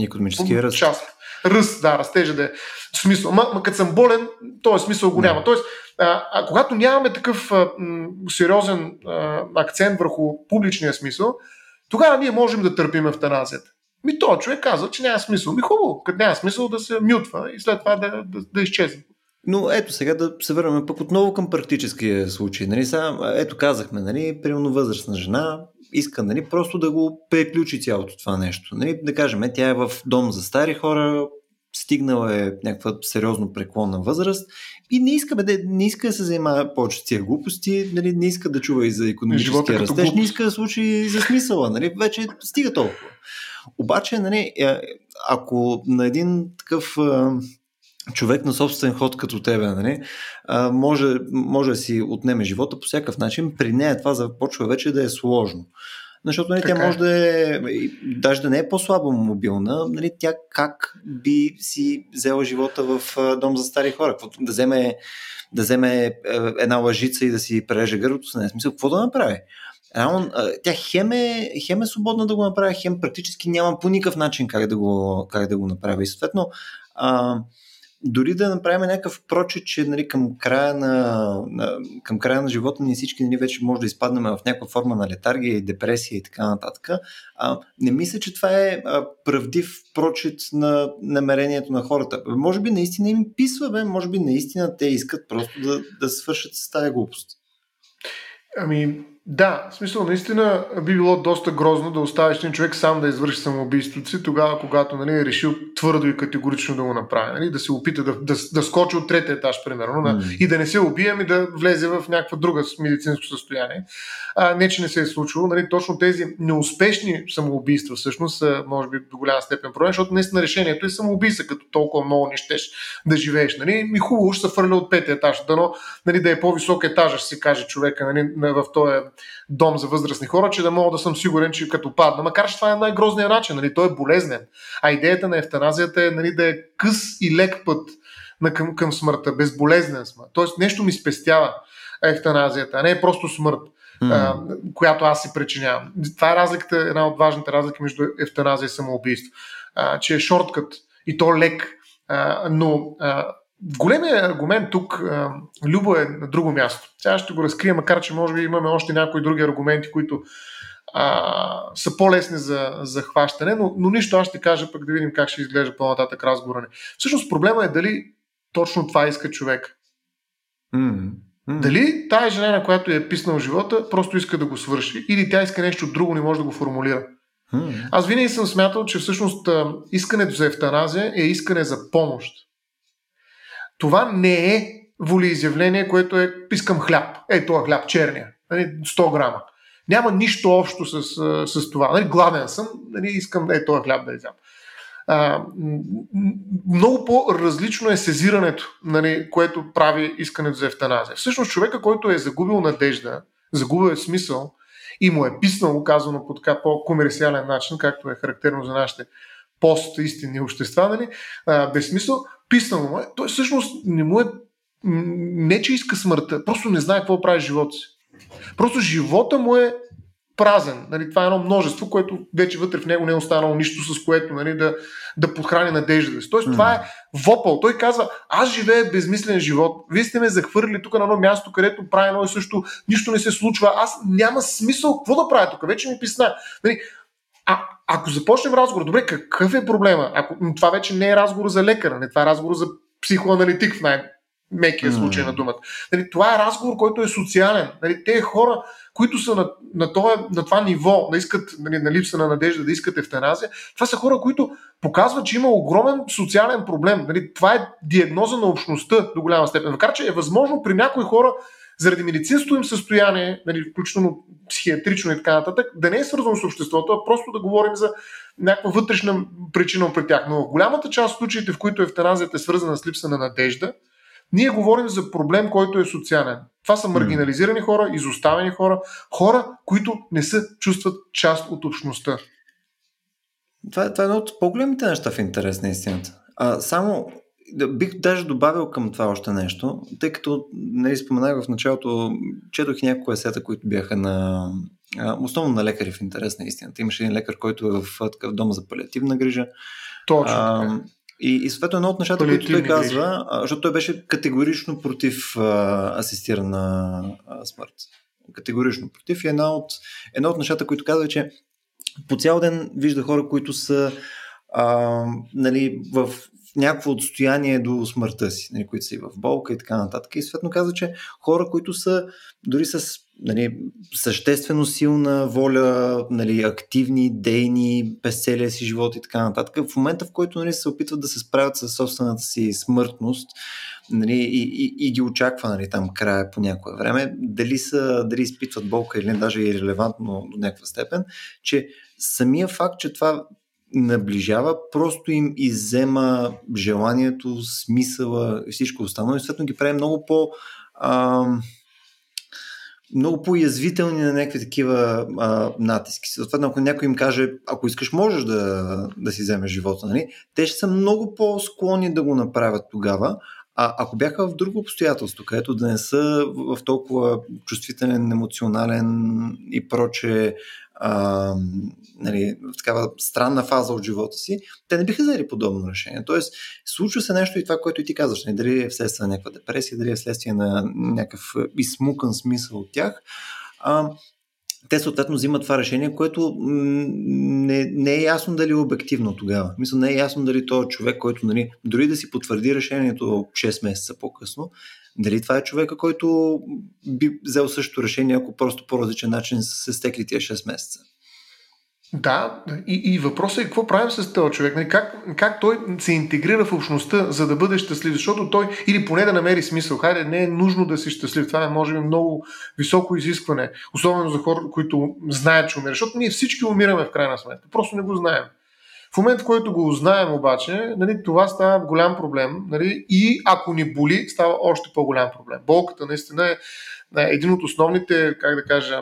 Економическия ръст. част. Ръст, да, растежа да е в смисъл. Ма, ма като съм болен, този смисъл го Да. няма. Тоест, а, а когато нямаме такъв а, м, сериозен а, акцент върху публичния смисъл, тогава ние можем да търпим евтаназията. Ми този човек казва, че няма смисъл. Ми хубаво, като няма смисъл да се мютва и след това да, да, да изчезне. Но ето сега да се върнем пък отново към практическия случай. Нали, сега, ето казахме, нали, примерно възрастна жена иска нали, просто да го приключи цялото това нещо. Нали, да кажем, е, тя е в дом за стари хора, стигнала е някаква сериозно преклонна възраст и не иска, бе, да- не иска да се занимава повече с тия глупости, нали, не иска да чува и за економическия растеж, не иска да случи и за смисъла. Нали, вече стига толкова. Обаче, нали, е, ако на един такъв а, човек на собствен ход като тебе, нали, а, може, може да си отнеме живота по всякакъв начин, при нея това започва вече да е сложно. Защото нали, тя Така е. може да е, даже да не е по-слабо мобилна, нали, тя как би си взела живота в дом за стари хора? Какво, да вземе, да вземе е, една лъжица и да си пререже гърлото с нея? Смисъл, какво да направи? Тя хем е, хем е свободна да го направи, хем практически няма по никакъв начин как да го, как да го направи. И съответно, а, дори да направим някакъв прочит, че нали, към, края на, към края на живота ни всички нали, вече може да изпаднем в някаква форма на летаргия и депресия и така нататък. А, не мисля, че това е а, правдив прочит на намерението на хората. Може би наистина им писва, бе, може би наистина те искат просто да, да свършат с тази глупост. Ами, Да, в смисъл, наистина би било доста грозно да оставиш един човек сам да извърши самоубийството си, тогава, когато нали, е решил твърдо и категорично да го направи. Нали, да се опита да, да, да скочи от третия етаж, примерно, mm. и да не се убие, ами да влезе в някаква друга медицинско състояние. А, не, че не се е случило. Нали, точно тези неуспешни самоубийства всъщност са, може би, до голяма степен проблем, защото наистина решението е самоубийца, като толкова много не щеш да живееш. Нали, ми хубаво ще се фърля от петия етаж, дано нали, да е по-висок етаж, ще се каже човека нали, в този дом за възрастни хора, че да мога да съм сигурен, че като падна, макар че това е най-грозният начин, нали, той е болезнен. А идеята на евтаназията е нали, да е къс и лек път на към, към смъртта, безболезнен смърт. Тоест нещо ми спестява евтаназията, а не е просто смърт, mm. която аз си причинявам. Това е разликата, една от важните разлики между евтаназия и самоубийство. А, че е шорткът и то лек, а, но а, Големият аргумент тук, Любо е на друго място. Сега ще го разкрия, макар че може би имаме още някои други аргументи, които а, са по-лесни за, за хващане, но, но нищо аз ще кажа, пък да видим как ще изглежда по-нататък разговора. Всъщност проблема е дали точно това иска човек. Mm. Mm. Дали тая жена, на която е писнал живота, просто иска да го свърши, или тя иска нещо друго, не може да го формулира. Mm. Аз винаги съм смятал, че всъщност искането за евтаназия е искане за помощ. Това не е волеизявление, което е искам хляб. Е, това хляб черния. 100 нали, грама. Няма нищо общо с, с това. Нали, гладен съм, нали, искам е, този хляб да изям. А, много по-различно е сезирането, нали, което прави искането за ефтаназия. Всъщност човека, който е загубил надежда, загубил е смисъл и му е писнало, казано по така по-комерциален начин, както е характерно за нашите пост-истинни общества, нали, а, без смисъл, писнало му е. Той всъщност не му е не, че иска смъртта, просто не знае какво прави живота си. Просто живота му е празен. Нали, това е едно множество, което вече вътре в него не е останало нищо, с което нали, да, да подхрани надеждата си. Тоест, mm. това е вопъл. Той казва, аз живея безмислен живот. Вие сте ме захвърлили тук на едно място, където прави едно и също, нищо не се случва. Аз няма смисъл какво да правя тук. Вече ми писна. Нали, ако започнем разговор, добре, какъв е проблема? Ако, това вече не е разговор за лекара, не това е разговор за психоаналитик в най- мекия случай mm. на думата. Нали, това е разговор, който е социален. Нали, те хора, които са на, на, това, на това ниво, да искат, нали, на липса на надежда, да искат ефтаназия, това са хора, които показват, че има огромен социален проблем. Нали, това е диагноза на общността до голяма степен. Макар, че е възможно при някои хора заради медицинското им състояние, нали, включително психиатрично и така нататък, да не е свързано с обществото, а просто да говорим за някаква вътрешна причина при тях. Но в голямата част от случаите, в които евтаназията е свързана с липса на надежда, ние говорим за проблем, който е социален. Това са маргинализирани хора, изоставени хора, хора, които не се чувстват част от общността. Това, това е едно от по-големите неща в интерес на истината. А, само Бих даже добавил към това още нещо, тъй като нали, споменах в началото, четох няколко есета, които бяха на основно на лекари в интерес на истината. Имаше един лекар, който е в такъв дом за палиативна грижа. Точно. А, и, и съответно едно от нещата, които той казва, защото той беше категорично против а, асистирана а, смърт. Категорично против. И една от, едно от нещата, които казва, е, че по цял ден вижда хора, които са а, нали, в някакво отстояние до смъртта си, нали, които са и в болка и така нататък. И съответно казва, че хора, които са дори с нали, съществено силна воля, нали, активни, дейни, през целия си живот и така нататък, в момента в който нали, се опитват да се справят с собствената си смъртност нали, и, и, и ги очаква нали, там края по някое време, дали, са, дали изпитват болка или не, даже е релевантно до някаква степен, че самия факт, че това наближава, просто им иззема желанието, смисъла и всичко останало и съответно ги прави много по а, много по-язвителни на някакви такива а, натиски. Съответно, ако някой им каже, ако искаш, можеш да, да си вземеш живота, нали? те ще са много по-склонни да го направят тогава, а ако бяха в друго обстоятелство, където да не са в толкова чувствителен, емоционален и проче а, нали, в такава странна фаза от живота си, те не биха взели подобно решение. Тоест, случва се нещо и това, което и ти казваш, нали, дали е вследствие на някаква депресия, дали е вследствие на някакъв измукан смисъл от тях. А, те съответно взимат това решение, което не, не е ясно дали е обективно тогава. Мисля, не е ясно дали този човек, който нали, дори да си потвърди решението 6 месеца по-късно, Дали това е човека, който би взел същото решение, ако просто по различен начин се стекли тия 6 месеца? Да, и, и въпросът е какво правим с този човек. Нали, как, как той се интегрира в общността, за да бъде щастлив, защото той, или поне да намери смисъл. Хайде, не е нужно да си щастлив. Това е, може би, много високо изискване, особено за хора, които знаят, че умират. Защото ние всички умираме в крайна сметка. Просто не го знаем. В момент, в който го узнаем обаче, нали, това става голям проблем. Нали, и ако ни боли, става още по-голям проблем. Болката наистина е, е един от основните, как да кажа,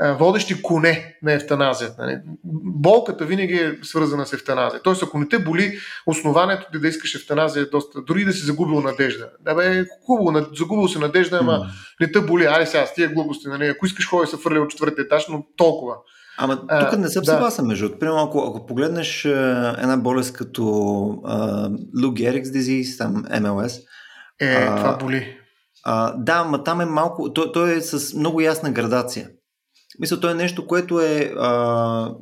водещи коне на ефтаназията. Нали? Болката винаги е свързана с ефтаназия. Тоест, ако не те боли, основанието ти да искаш ефтаназия е доста. Дори да си загубил надежда. Да, бе, хубаво, загубил си надежда, ама не те боли. Ай сега, с тия глупости. Нали? Ако искаш, ходи се фърля от четвъртия етаж, но толкова. Ама тук не съм да. съгласен, между Примерно, ако, ако погледнеш една болест като Лу Герикс дизиз, там МЛС. Е, а, това боли. А, да, ма там е малко. Той, той е с много ясна градация. Мисля, то е нещо, което е а,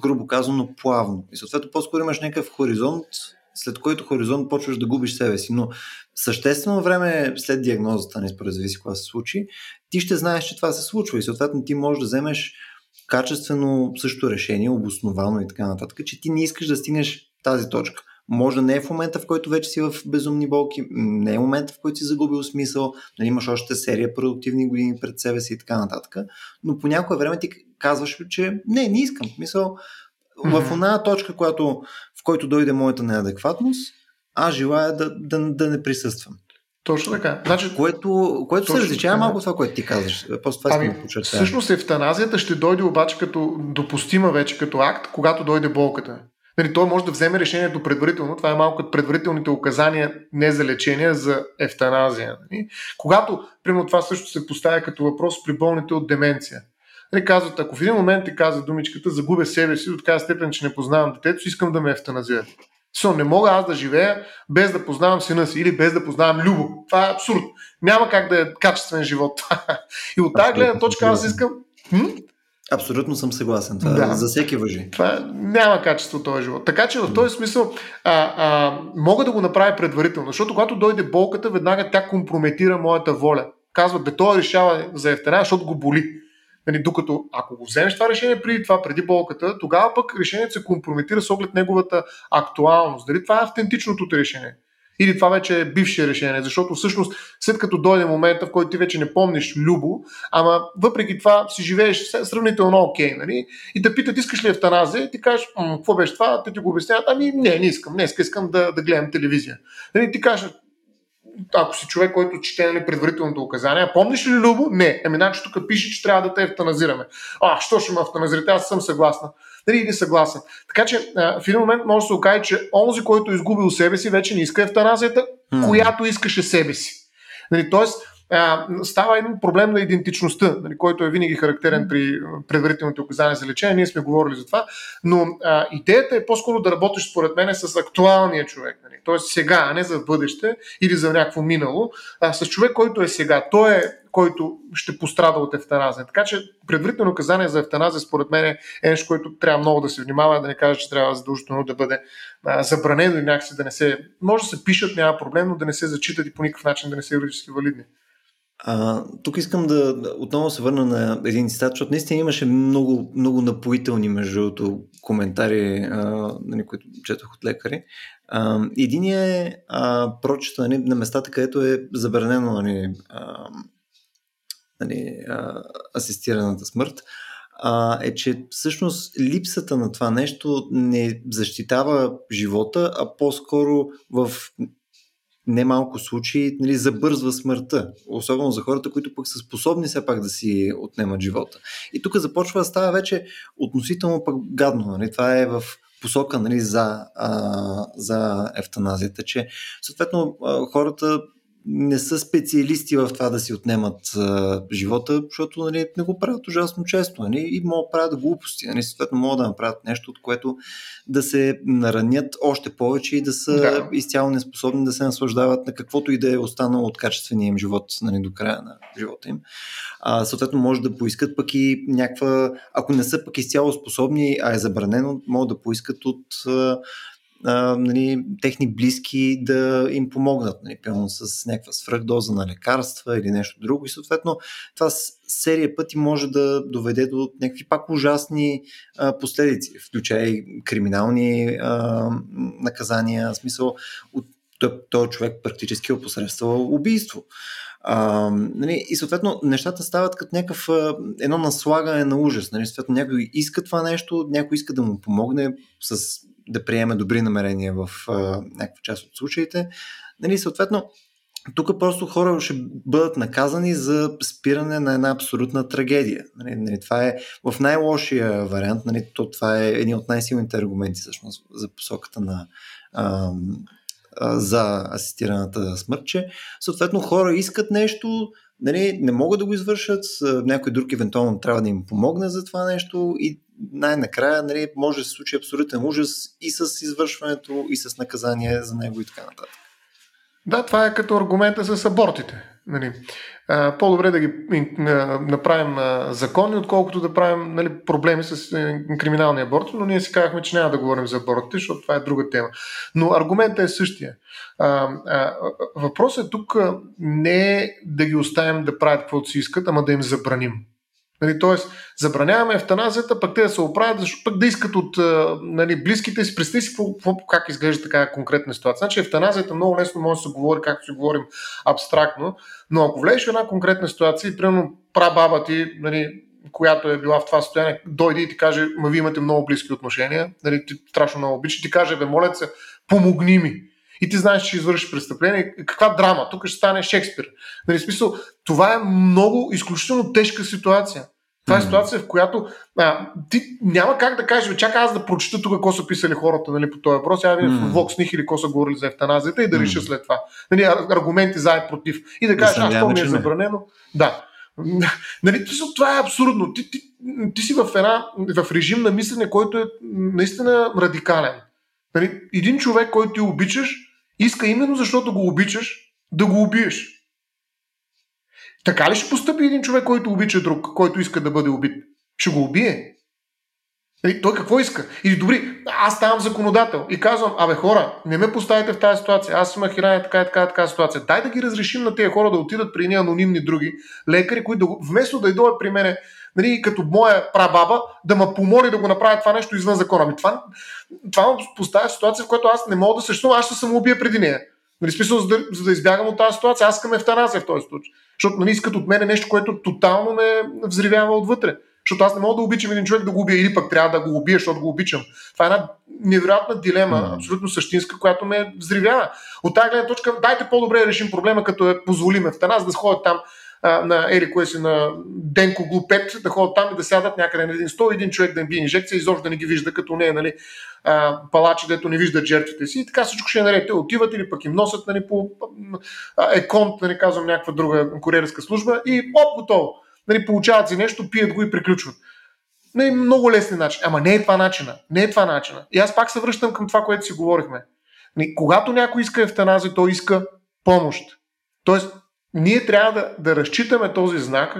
грубо казано плавно. И съответно по-скоро имаш някакъв хоризонт, след който хоризонт почваш да губиш себе си. Но съществено време след диагнозата, не според зависи кога се случи, ти ще знаеш, че това се случва и съответно ти можеш да вземеш качествено също решение, обосновано и така нататък, че ти не искаш да стигнеш тази точка. Може да не е в момента, в който вече си в безумни болки, не е момента, в който си загубил смисъл, нали, имаш още серия продуктивни години пред себе си и така нататък, но по някое време ти казваш, че не, не искам. Мисъл, mm-hmm. в една точка, която, в който дойде моята неадекватност, аз желая да, да, да не присъствам. Точно така. Значи, което което се различава малко това, което ти казваш. Просто това ами, Всъщност евтаназията ще дойде обаче като допустима вече като акт, когато дойде болката. Нали, той може да вземе решението предварително. Това е малко от предварителните указания не за лечение, за ефтаназия. Нали. Когато, примерно, това също се поставя като въпрос при болните от деменция. Нали, казват, ако в един момент ти каза думичката, загубя себе си до така степен, че не познавам детето искам да ме ефтаназират. Со, не мога аз да живея без да познавам сина си или без да познавам Любо. Това е абсурд. Няма как да е качествен живот. <laughs> И от тази гледна точка аз искам. Хм? Абсолютно съм съгласен. Това да. за всеки въжи. Това няма качество този живот. Така че в този смисъл а, а, мога да го направя предварително, защото когато дойде болката, веднага тя компрометира моята воля. Казват, бе, той решава за ефтена, защото го боли. Нали, докато ако го вземеш това решение преди това, преди болката, тогава пък решението се компрометира с оглед неговата актуалност. Дали това е автентичното решение? Или това вече е бивше решение, защото всъщност след като дойде момента, в който ти вече не помниш Любо, ама въпреки това си живееш сравнително окей, нали? И те питат, искаш ли евтаназия? И ти кажеш, какво беше това? Те ти го обясняват, ами не, не искам, днес искам да, да гледам телевизия. Нали? Ти кажеш, ако си човек, който чете нали, предварителното указание, помниш ли Любо? Не. Ами, значи тук пише, че трябва да те евтаназираме. А, що ще ме евтаназирате? Аз съм съгласна. Дали или съгласен. Така че в един момент може да се окаже, че онзи, който е изгубил себе си, вече не иска евтаназията, mm. която искаше себе си. Нали, тоест, а, става един проблем на идентичността, нали, който е винаги характерен при предварителните указания за лечение. Ние сме говорили за това, но а, идеята е по-скоро да работиш според мен с актуалния човек. Нали, Тоест сега, а не за бъдеще или за някакво минало, а с човек, който е сега. Той е който ще пострада от ефтаназия. Така че предварително указание за ефтаназия според мен е нещо, което трябва много да се внимава, да не кажа, че трябва задължително да бъде а, забранено и някакси да не се... Може да се пишат, няма проблем, но да не се зачитат и по никакъв начин да не са юридически валидни. А, тук искам да отново се върна на един цитат, защото наистина имаше много, много напоителни, между другото, коментари, а, нали, които четох от лекари. А, единият е прочета нали, на местата, където е забранено нали, а, нали, а, асистираната смърт, а, е, че всъщност липсата на това нещо не защитава живота, а по-скоро в немалко случаи нали, забързва смъртта. Особено за хората, които пък са способни все пак да си отнемат живота. И тук започва да става вече относително пък гадно. Нали? Това е в посока нали, за, а, за ефтаназията, че съответно хората не са специалисти в това да си отнемат а, живота, защото нали, не го правят ужасно често нали, и могат да правят глупости. Нали, съответно могат да направят нещо, от което да се наранят още повече и да са да. изцяло неспособни да се наслаждават на каквото и да е останало от качествения им живот нали, до края на живота им. А, съответно може да поискат пък и някаква, ако не са пък изцяло способни, а е забранено, могат да поискат от а, нали, техни близки да им помогнат, нали, пълно с някаква свръхдоза на лекарства или нещо друго. И съответно това серия пъти може да доведе до някакви пак ужасни а, последици, включая и криминални а, наказания, в смисъл този човек практически опосредства убийство. А, нали, и съответно нещата стават като някакъв едно наслагане на ужас. Нали, съответно някой иска това нещо, някой иска да му помогне с да приеме добри намерения в а, някаква част от случаите. Нали, съответно, тук просто хора ще бъдат наказани за спиране на една абсолютна трагедия. Нали, нали, това е в най-лошия вариант, нали, то това е един от най-силните аргументи всъщност за посоката на за асистираната смърт, че съответно хора искат нещо, нали, не могат да го извършат, някой друг евентуално трябва да им помогне за това нещо и най-накрая нали, може да се случи абсолютен ужас и с извършването, и с наказание за него и така нататък. Да, това е като аргумента с абортите. Нали. По-добре да ги направим закони, отколкото да правим нали, проблеми с е, криминалния аборт, но ние си казахме, че няма да говорим за абортите, защото това е друга тема. Но аргументът е същия. Въпросът е тук не е да ги оставим да правят каквото си искат, ама да им забраним. Нали, Тоест, забраняваме евтаназията, пък те да се оправят, защото пък да искат от нали, близките си. Представи си как изглежда така конкретна ситуация. Значи евтаназията много лесно може да се говори, както си говорим абстрактно, но ако влезеш в една конкретна ситуация и примерно прабаба ти, нали, която е била в това състояние, дойде и ти каже, ма вие имате много близки отношения, нали, ти страшно много обича, ти каже, бе, моля се, помогни ми. И ти знаеш, че извършиш престъпление. Каква драма? Тук ще стане Шекспир. Нали, смисъл, това е много изключително тежка ситуация. Това е ситуация, в която а, ти няма как да кажеш, чакай аз да прочета тук какво са писали хората нали, по този въпрос, я видя mm. в Vox или какво са говорили за евтаназията и да реша след това. Нали, аргументи за и против. И да кажеш, аз то ми е забранено. Да. нали, това е абсурдно. Ти, ти, ти си в, една, в режим на мислене, който е наистина радикален. Нали, един човек, който ти обичаш, иска именно защото го обичаш, да го убиеш. Така ли ще постъпи един човек, който обича друг, който иска да бъде убит? Ще го убие. Нали, той какво иска? Или добри, аз ставам законодател и казвам, абе хора, не ме поставите в тази ситуация, аз имах хиране така и така, така ситуация. Дай да ги разрешим на тези хора да отидат при едни анонимни други лекари, които да, вместо да дойдат при мене, нали, като моя прабаба, да ме помоли да го направя това нещо извън закона. Ами това, това ме поставя в ситуация, в която аз не мога да съществувам, аз ще се самоубия преди нея. Нали, смисъл, за да, за да избягам от тази ситуация, аз искам евтаназия в този случай. Защото нали, искат от мен нещо, което тотално ме взривява отвътре. Защото аз не мога да обичам един човек да го убия или пък трябва да го убия, защото го обичам. Това е една невероятна дилема, mm. абсолютно същинска, която ме взривява. От тази гледна точка, дайте по-добре да решим проблема, като е позволиме в Таназ да сходят там а, на Ели кое си на Денко Глупет, да ходят там и да сядат някъде на един стол, един човек да им бие инжекция, изобщо да не ги вижда, като не е нали, а, палачи, дето не виждат жертвите си. И така всичко ще е наред. Те отиват или пък им носят нали, по еконт, нали, казвам някаква друга куриерска служба и оп, готово. Нали, получават си нещо, пият го и приключват. Не, много лесни начин. Ама не е това начина. Не е това начина. И аз пак се връщам към това, което си говорихме. Нали, когато някой иска евтаназия, той иска помощ. Тоест, ние трябва да, да разчитаме този знак,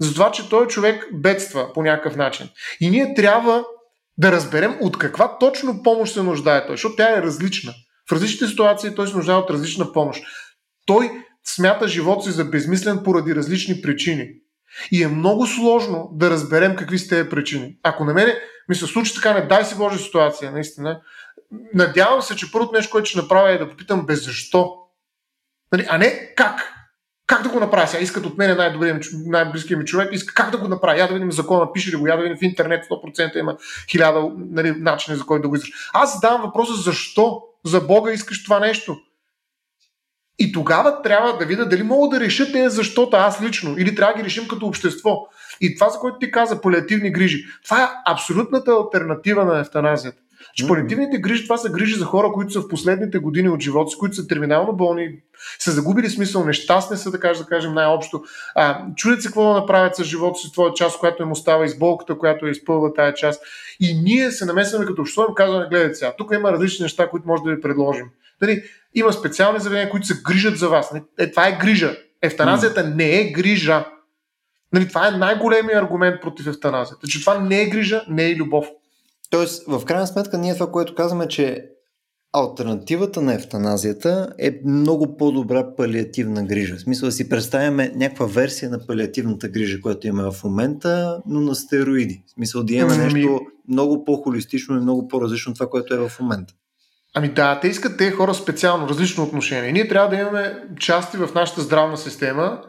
за това, че той човек бедства по някакъв начин. И ние трябва да разберем от каква точно помощ се нуждае той, защото тя е различна. В различните ситуации той се нуждае от различна помощ. Той смята живота си за безмислен поради различни причини. И е много сложно да разберем какви сте тези причини. Ако на мене ми се случи така, не дай си Боже ситуация, наистина, надявам се, че първото нещо, което ще направя е да попитам без защо. Нали, а не как. Как да го направя сега? Искат от мен най-добрият, най-близкият ми човек, иска как да го направя? Я да видим закона, пише ли го, я да видим в интернет, 100% има хиляда нали, начини за който да го извършиш. Аз задавам въпроса защо за Бога искаш това нещо. И тогава трябва да видя дали мога да реша те защото аз лично, или трябва да ги решим като общество. И това, за което ти каза, палиативни грижи, това е абсолютната альтернатива на евтаназията. Че палиативните грижи, това са грижи за хора, които са в последните години от живота си, които са терминално болни, са загубили смисъл, нещастни са, да кажем, да кажем най-общо. А, чудят се какво да направят с живота си, твоя част, която им остава, болката, която е изпълва тая част. И ние се намесваме като общество и казваме, гледайте сега, тук има различни неща, които може да ви предложим. Дали, има специални заведения, които се грижат за вас. Е, това е грижа. Евтаназията mm. не е грижа. Нали, това е най-големият аргумент против евтаназията. Че това не е грижа, не е любов. Тоест, в крайна сметка, ние това, което казваме, че Альтернативата на ефтаназията е много по-добра палиативна грижа. В смисъл да си представяме някаква версия на палиативната грижа, която имаме в момента, но на стероиди. В смисъл да имаме ами- нещо много по-холистично и много по-различно от това, което е в момента. Ами да, те искат те хора специално, различно отношение. Ние трябва да имаме части в нашата здравна система,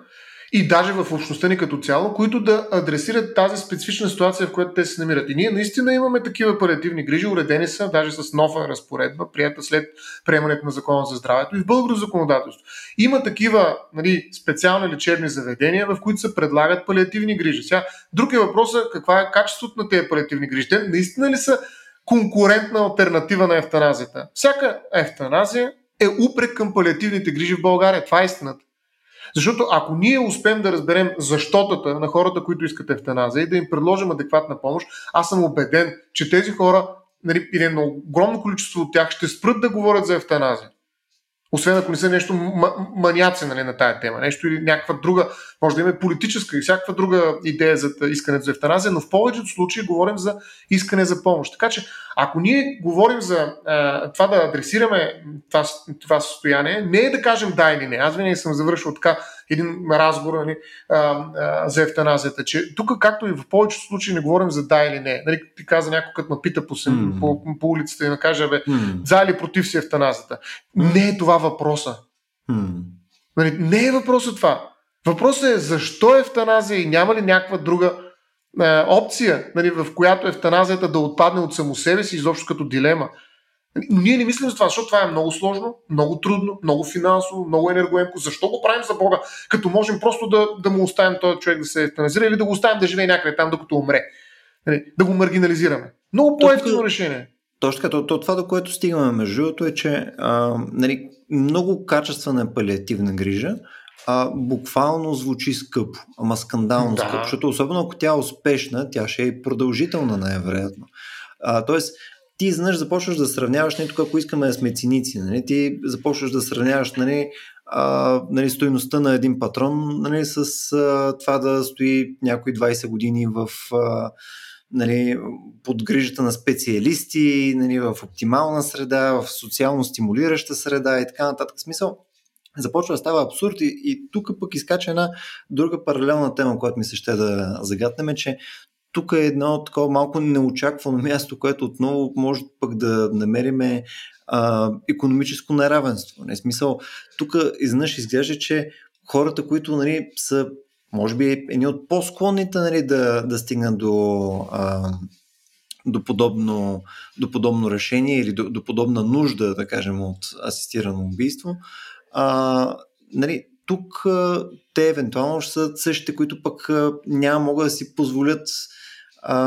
и даже в общността ни като цяло, които да адресират тази специфична ситуация, в която те се намират. И ние наистина имаме такива палиативни грижи, уредени са даже с нова разпоредба, прията след приемането на закона за здравето и в българско законодателство. Има такива нали, специални лечебни заведения, в които се предлагат палиативни грижи. Сега, друг е въпросът каква е качеството на тези палиативни грижи. Те наистина ли са конкурентна альтернатива на ефтаназията? Всяка ефтаназия е упрек към палиативните грижи в България. Това е истината. Защото ако ние успеем да разберем защотата на хората, които искат ефтаназия и да им предложим адекватна помощ, аз съм убеден, че тези хора, нали, или на огромно количество от тях, ще спрат да говорят за ефтаназия. Освен ако не са нещо маняци нали, на тая тема, нещо или някаква друга, може да има политическа и всякаква друга идея за искането за ефтаназия, но в повечето случаи говорим за искане за помощ. Така че, ако ние говорим за а, това да адресираме това, това състояние, не е да кажем да или не. Аз винаги съм завършил така един разговор нали, а, а, за ефтаназията, че тук, както и в повечето случаи, не говорим за да или не. Нали, ти каза някой, като ме пита по, mm. по, по улицата и да каже, бе, mm. за или против си ефтаназията. Не е това въпроса. Mm. Нали, не е въпросът това. Въпросът е защо ефтаназия и няма ли някаква друга е, опция, нали, в която ефтаназията да отпадне от само себе си, изобщо като дилема. Но ние не мислим за това, защото това е много сложно, много трудно, много финансово, много енергоемко. Защо го правим за Бога, като можем просто да, да му оставим този човек да се ефтаназира или да го оставим да живее някъде там, докато умре. Нали, да го маргинализираме. Много по-ефтино решение. Точно така. То, това, до което стигаме между другото е, че а, нали, много качествена палиативна грижа а, буквално звучи скъпо, ама скандално да. скъпо, защото особено ако тя е успешна, тя ще е продължителна най-вероятно. А, тоест, ти изведнъж започваш да сравняваш, не тук ако искаме да сме циници, нали, ти започваш да сравняваш нали, а, нали, стоеността на един патрон нали, с а, това да стои някои 20 години в а, нали, под грижата на специалисти, нали, в оптимална среда, в социално стимулираща среда и така нататък. Смисъл, започва да става абсурд и, и тук пък изкача една друга паралелна тема, която ми се ще да загатнем, е, че тук е едно такова малко неочаквано място, което отново може пък да намериме економическо неравенство. Не смисъл, тук изведнъж изглежда, че хората, които нали, са може би едни от по-склонните нали, да, да стигнат до, а, до, подобно, до подобно решение или до, до подобна нужда, да кажем, от асистирано убийство, а, нали, тук те евентуално ще са същите, които пък няма могат да си позволят а,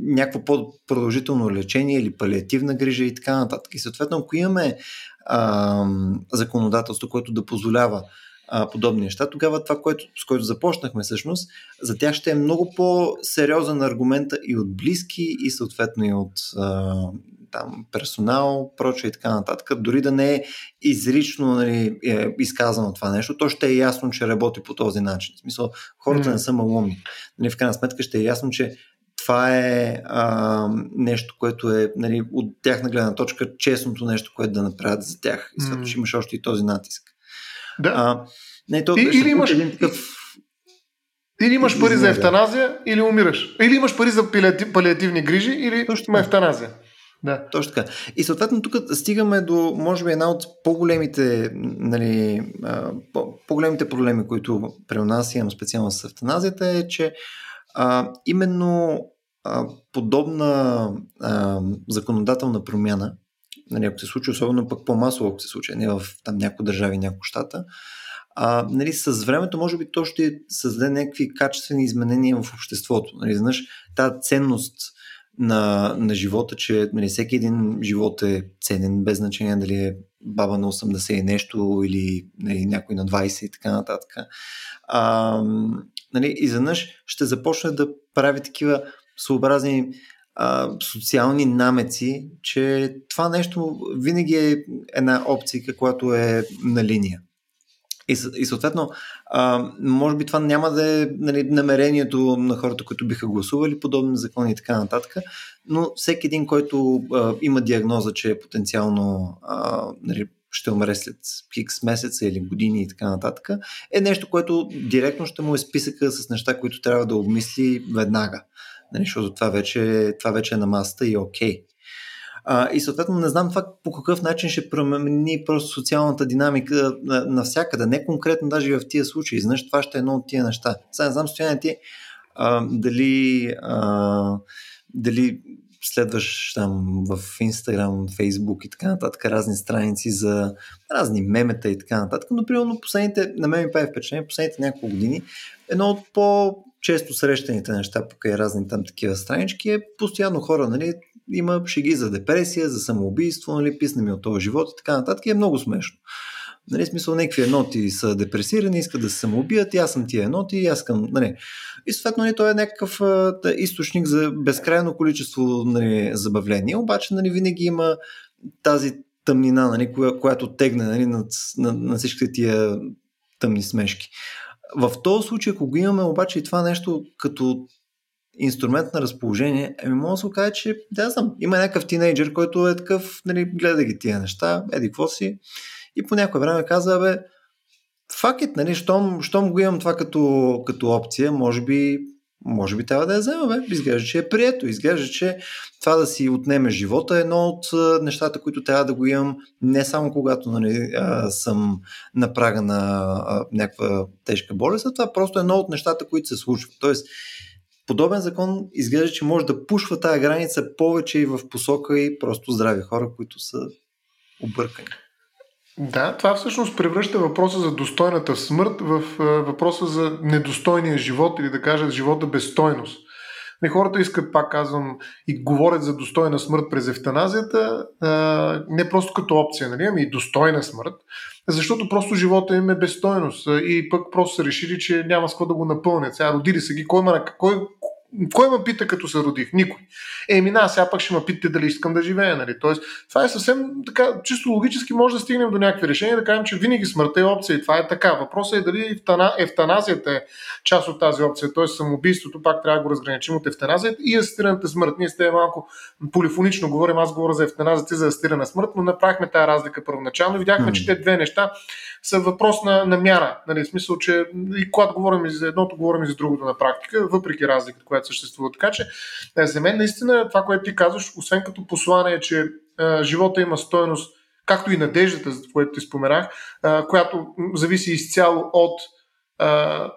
някакво по-продължително лечение или палиативна грижа и така нататък. И съответно, ако имаме а, законодателство, което да позволява а, подобни неща, тогава това, което, с което започнахме всъщност, за тях ще е много по-сериозен аргумент и от близки, и съответно и от а, там, персонал, проче и така нататък. Дори да не е изрично нали, е изказано това нещо, то ще е ясно, че работи по този начин. В смисъл, хората mm. не са малумни. Нали, в крайна сметка ще е ясно, че това е а, нещо, което е нали, от тяхна гледна точка честното нещо, което да направят за тях. И mm. ще имаш още и този натиск. Да. А, не, то, и, или имаш, един такъв... Или имаш пари за ефтаназия, или умираш. Или имаш пари за палиативни грижи, или Точно. ефтаназия. Да. Точно така. И съответно тук стигаме до, може би, една от по-големите, нали, по-големите проблеми, които при нас имам специално с евтаназията е, че а, именно а, подобна а, законодателна промяна, нали, ако се случи, особено пък по-масово, ако се случи, не в там някои държави, някои щата, а, нали, с времето може би то ще създаде някакви качествени изменения в обществото. Нали, знаеш, тази ценност на, на живота, че нали, всеки един живот е ценен, без значение дали е баба на 80 и нещо или нали, някой на 20 и така нататък. А, нали, изведнъж ще започне да прави такива своеобразни а, социални намеци, че това нещо винаги е една опция, която е на линия. И, и съответно, а, може би това няма да е нали, намерението на хората, които биха гласували подобни закони и така нататък, но всеки един, който а, има диагноза, че е потенциално а, нали, ще умре след хикс месеца или години и така нататък, е нещо, което директно ще му е списъка с неща, които трябва да обмисли веднага. Нали, защото това вече, това вече е на масата и е окей. Okay. А, и съответно не знам това по какъв начин ще промени просто социалната динамика навсякъде, не конкретно даже и в тия случаи. Знаеш, това ще е едно от тия неща. Сега не знам стояние ти а, дали, а, дали следваш там в Instagram, Facebook и така нататък разни страници за разни мемета и така нататък, но примерно последните, на мен ми прави впечатление, последните няколко години, едно от по често срещаните неща покрай разни там такива странички е постоянно хора, нали, има шеги за депресия, за самоубийство, нали, писна ми от този живот и така нататък и е много смешно. Нали, смисъл, някакви еноти са депресирани, искат да се самоубият, аз съм тия еноти, и аз искам, нали. И съответно, нали, той е някакъв а, източник за безкрайно количество нали, забавление, обаче нали, винаги има тази тъмнина, нали, коя, която тегне нали, над, на, на всичките тия тъмни смешки. В този случай, ако го имаме обаче и това нещо като инструмент на разположение, ами мога да се окаже, че да знам, има някакъв тинейджър, който е такъв, нали, гледа ги тия неща, еди какво си, и по някое време казва, бе, it, нали, щом, щом го имам това като, като опция, може би, може би трябва да я взема, бе. Изглежда, че е прието. Изглежда, че това да си отнеме живота е едно от нещата, които трябва да го имам не само когато нали, а, съм на прага на а, някаква тежка болест, а това просто е едно от нещата, които се случват. Тоест, подобен закон изглежда, че може да пушва тази граница повече и в посока и просто здрави хора, които са объркани. Да, това всъщност превръща въпроса за достойната смърт в въпроса за недостойния живот или да кажа живота без стойност. Не, хората искат, пак казвам, и говорят за достойна смърт през евтаназията, не просто като опция, нали, ами и достойна смърт, защото просто живота им е безстойност и пък просто са решили, че няма с какво да го напълнят. Сега родили са ги, кой, ма, кой, кой ме пита като се родих? Никой. Еми, на, сега пък ще ме питате дали искам да живея. Нали? Тоест, това е съвсем така, чисто логически може да стигнем до някакви решения, да кажем, че винаги смъртта е опция и това е така. Въпросът е дали ефтаназията е част от тази опция, т.е. самоубийството, пак трябва да го разграничим от ефтаназията и асистираната смърт. Ние сте малко полифонично говорим, аз говоря за ефтаназията и за асистирана смърт, но направихме тази разлика първоначално и видяхме, че те две неща са въпрос на, на мяра. Нали, в смисъл, че и когато говорим и за едното, говорим и за другото на практика, въпреки разликата, която съществува. Така че, е, за мен наистина това, което ти казваш, освен като послание, че а, живота има стоеност, както и надеждата, за което ти споменах, а, която зависи изцяло от а,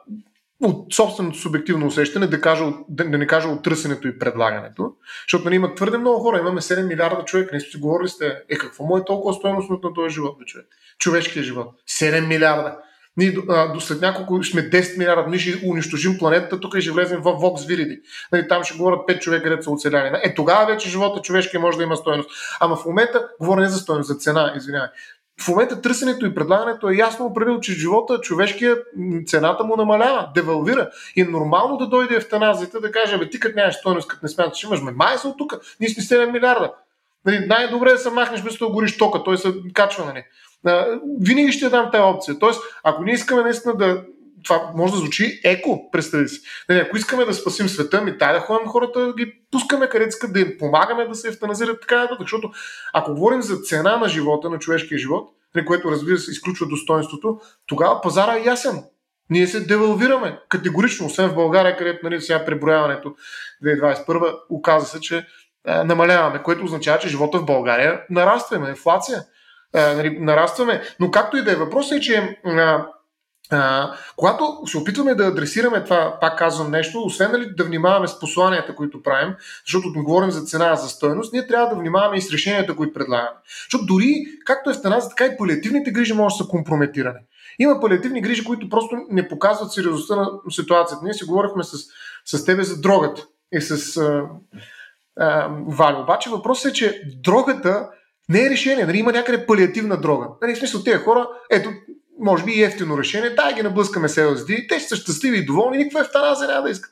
от собственото субективно усещане, да, кажа, да, да не кажа от търсенето и предлагането. Защото нали, има твърде много хора, имаме 7 милиарда човека, не сте си говорили сте, е какво му е толкова стоеност на този живот, бе, човек? Човешкия живот. 7 милиарда. Ние до, до след няколко сме 10 милиарда, ние ще унищожим планетата, тук ще влезем в Вокс Вириди. Нали, там ще говорят 5 човека, където са оцеляни. Е, тогава вече живота човешкия може да има стоеност. Ама в момента, говоря не за стоеност, за цена, извинявай. В момента търсенето и предлагането е ясно определил, че живота, човешкия, цената му намалява, девалвира. И е нормално да дойде евтаназията да каже, бе, ти като нямаш стоеност, като не смяташ, че имаш, ме май са от тук, ние сме 7 милиарда. Нали, най-добре е да се махнеш, без да гориш тока, той се качва. Нали винаги ще дам тази опция. Тоест, ако ние искаме наистина да. Това може да звучи еко, представи си. Нали, ако искаме да спасим света, ми тай да ходим хората, да ги пускаме където искат, да им помагаме да се евтаназират така нататък. Защото ако говорим за цена на живота, на човешкия живот, нали, което разбира се изключва достоинството, тогава пазара е ясен. Ние се девалвираме категорично, освен в България, където нали, сега преброяването 2021 оказа се, че а, намаляваме, което означава, че живота в България нараства, има инфлация а, нали, нарастваме. Но както и да е, въпросът е, че а, а, когато се опитваме да адресираме това, пак казвам нещо, освен нали, да внимаваме с посланията, които правим, защото не говорим за цена, за стоеност, ние трябва да внимаваме и с решенията, които предлагаме. Защото дори, както е в стена, така и палиативните грижи може да са компрометирани. Има палиативни грижи, които просто не показват сериозността на ситуацията. Ние си говорихме с, с тебе за дрогата и с а, а, Вали. Обаче въпросът е, че дрогата не е решение. Нали, има някъде палиативна дрога. Нали, в смисъл, тези хора, ето, може би и ефтино решение, дай ги наблъскаме с LSD, те ще са щастливи и доволни, никаква ефтаназия няма да искат.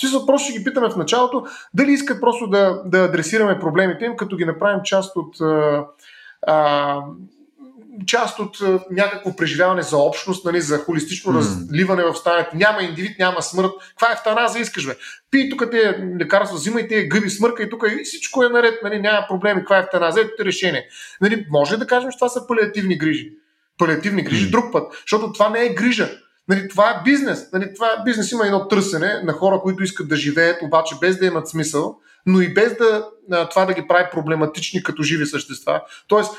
Смисъл, просто ще ги питаме в началото дали искат просто да, да адресираме проблемите им, като ги направим част от а, а, част от някакво преживяване за общност, нали, за холистично mm. разливане в стането. Няма индивид, няма смърт. Каква евтаназия искаш, бе? Пи тук те лекарства, взимай те гъби, смърка и тук и всичко е наред, нали, няма проблеми. Каква е евтаназия? Ето решение. Нали, може да кажем, че това са палиативни грижи. Палиативни грижи mm. друг път, защото това не е грижа. Нали, това е бизнес. Нали, това е бизнес. Има едно търсене на хора, които искат да живеят, обаче без да имат смисъл, но и без да, това да ги прави проблематични като живи същества. Тоест,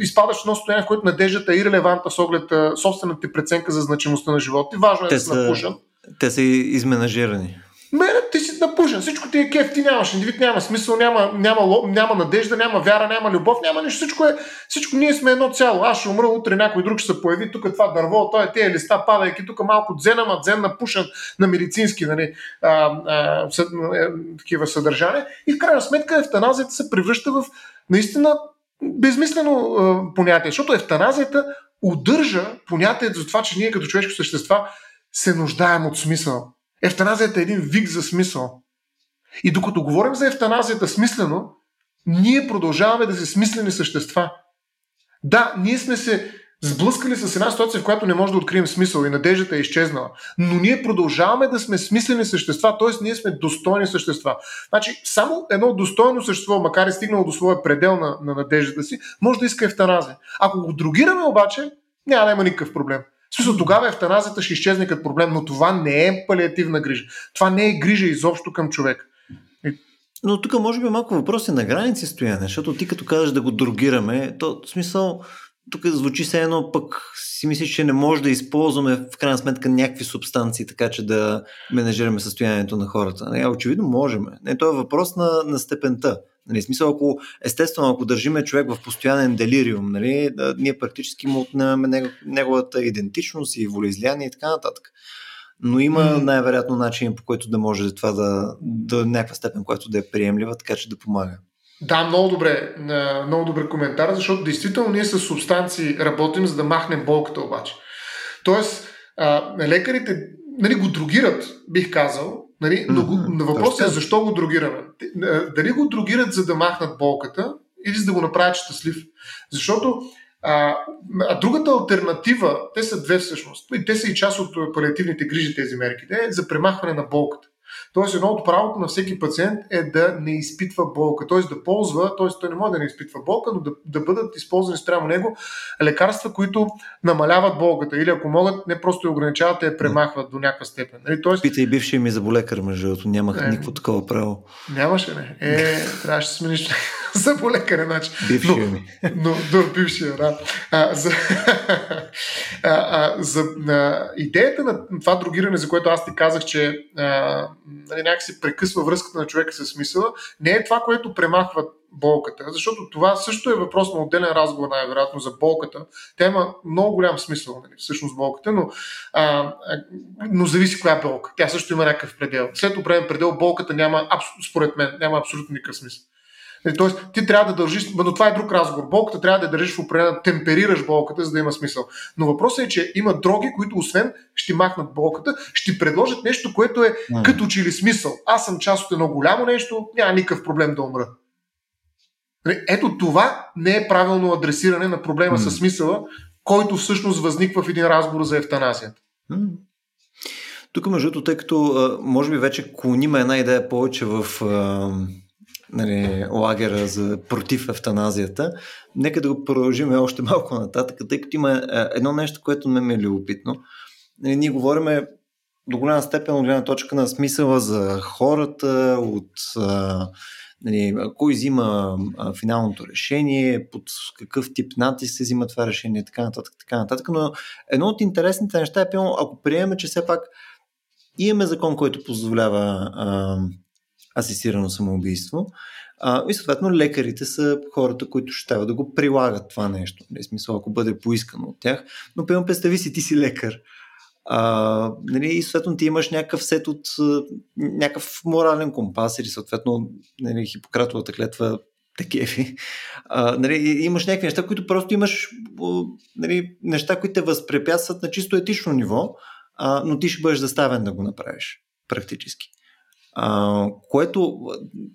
изпадаш в едно състояние, в което надеждата е ирелевантна с оглед собствената ти преценка за значимостта на живота. И важно е те да си напушен. Те са изменажирани. Мене ти си напушен. Всичко ти е кеф, ти нямаш индивид, няма смисъл, няма, няма, няма надежда, няма вяра, няма любов, няма нищо. Всичко, е, всичко ние сме едно цяло. Аз ще умра, утре някой друг ще се появи, тук това дърво, той е тези листа падайки, тук малко дзен, ама дзен напушен на медицински нали, а, а, съ, а, е, такива съдържания. И в крайна сметка евтаназията се превръща в наистина безмислено а, понятие, защото евтаназията удържа понятието за това, че ние като човешки същества се нуждаем от смисъл. Евтаназията е един вик за смисъл. И докато говорим за евтаназията смислено, ние продължаваме да се смислени същества. Да, ние сме се сблъскали с една ситуация, в която не може да открием смисъл и надеждата е изчезнала. Но ние продължаваме да сме смислени същества, т.е. ние сме достойни същества. Значи, само едно достойно същество, макар и стигнало до своя предел на, на надеждата си, може да иска евтаназия. Ако го другираме обаче, няма да има никакъв проблем. В смисъл, тогава евтаназията ще изчезне като проблем, но това не е палиативна грижа. Това не е грижа изобщо към човек. Но тук може би малко въпрос е на граници стояне, защото ти като казваш да го другираме, то в смисъл тук звучи се едно, пък си мислиш, че не може да използваме в крайна сметка някакви субстанции, така че да менежираме състоянието на хората. Не, очевидно можем. Не, то е въпрос на, на степента. Нали, смисъл, ако, естествено, ако държиме човек в постоянен делириум, нали, да, ние практически му отнемаме неговата идентичност и волеизлияние и така нататък. Но има най-вероятно начин, по който да може това да, до някаква степен, която да е приемлива, така че да помага. Да, много добре, много добре коментар, защото действително ние с субстанции работим, за да махнем болката обаче. Тоест, лекарите нали, го другират, бих казал, нали, но, го, но въпросът е защо го другираме. Дали го другират, за да махнат болката или за да го направят щастлив. Защото а, а другата альтернатива, те са две всъщност, и те са и част от палиативните грижи тези мерки, е за премахване на болката. Тоест, едно от правото на всеки пациент е да не изпитва болка, т.е. да ползва, т.е. той не може да не изпитва болка, но да, да бъдат използвани спрямо него лекарства, които намаляват болката или ако могат, не просто я ограничават, я премахват до някаква степен. Нали? Тоест... Питай бившия ми заболекар, между другото, нямах е, никакво такова право. Нямаше, не. Е, трябваше да смениш <laughs> заболекар, значи. Бившия но, ми. <laughs> Но, до бившия, да. А, за, <laughs> а, а, за а, идеята на това другиране, за което аз ти казах, че а, нали, някакси прекъсва връзката на човека с смисъла, не е това, което премахва болката, защото това също е въпрос на отделен разговор, най-вероятно, за болката. Тя има много голям смисъл, нали, всъщност болката, но, а, но зависи коя болка. Тя също има някакъв предел. След определен предел болката няма, според мен, няма абсолютно никакъв смисъл. Е, тоест, ти трябва да държиш, но това е друг разговор. Болката трябва да държиш в определена, темперираш болката, за да има смисъл. Но въпросът е, че има дроги, които освен ще махнат болката, ще предложат нещо, което е mm. като че ли смисъл. Аз съм част от едно голямо нещо, няма никакъв проблем да умра. Нали, ето това не е правилно адресиране на проблема mm. с смисъла, който всъщност възниква в един разговор за евтаназията. Mm. Тук, между другото, тъй като може би вече клониме една идея повече в нали, лагера за против евтаназията. Нека да го продължим още малко нататък, тъй като има е, едно нещо, което ме е любопитно. Нали, ние говориме до голяма степен от гледна точка на смисъла за хората, от нали, кой взима финалното решение, под какъв тип натиск се взима това решение, така нататък, така нататък. Но едно от интересните неща е, ако приемем, че все пак имаме закон, който позволява асистирано самоубийство. А, и съответно лекарите са хората, които ще трябва да го прилагат това нещо. В нали, смисъл, ако бъде поискано от тях. Но пълно представи си, ти си лекар. А, нали, и съответно ти имаш някакъв сет от някакъв морален компас или съответно нали, Хипократовата клетва такеви. Нали, имаш някакви неща, които просто имаш нали, неща, които те възпрепятстват на чисто етично ниво, а, но ти ще бъдеш заставен да го направиш практически. А, което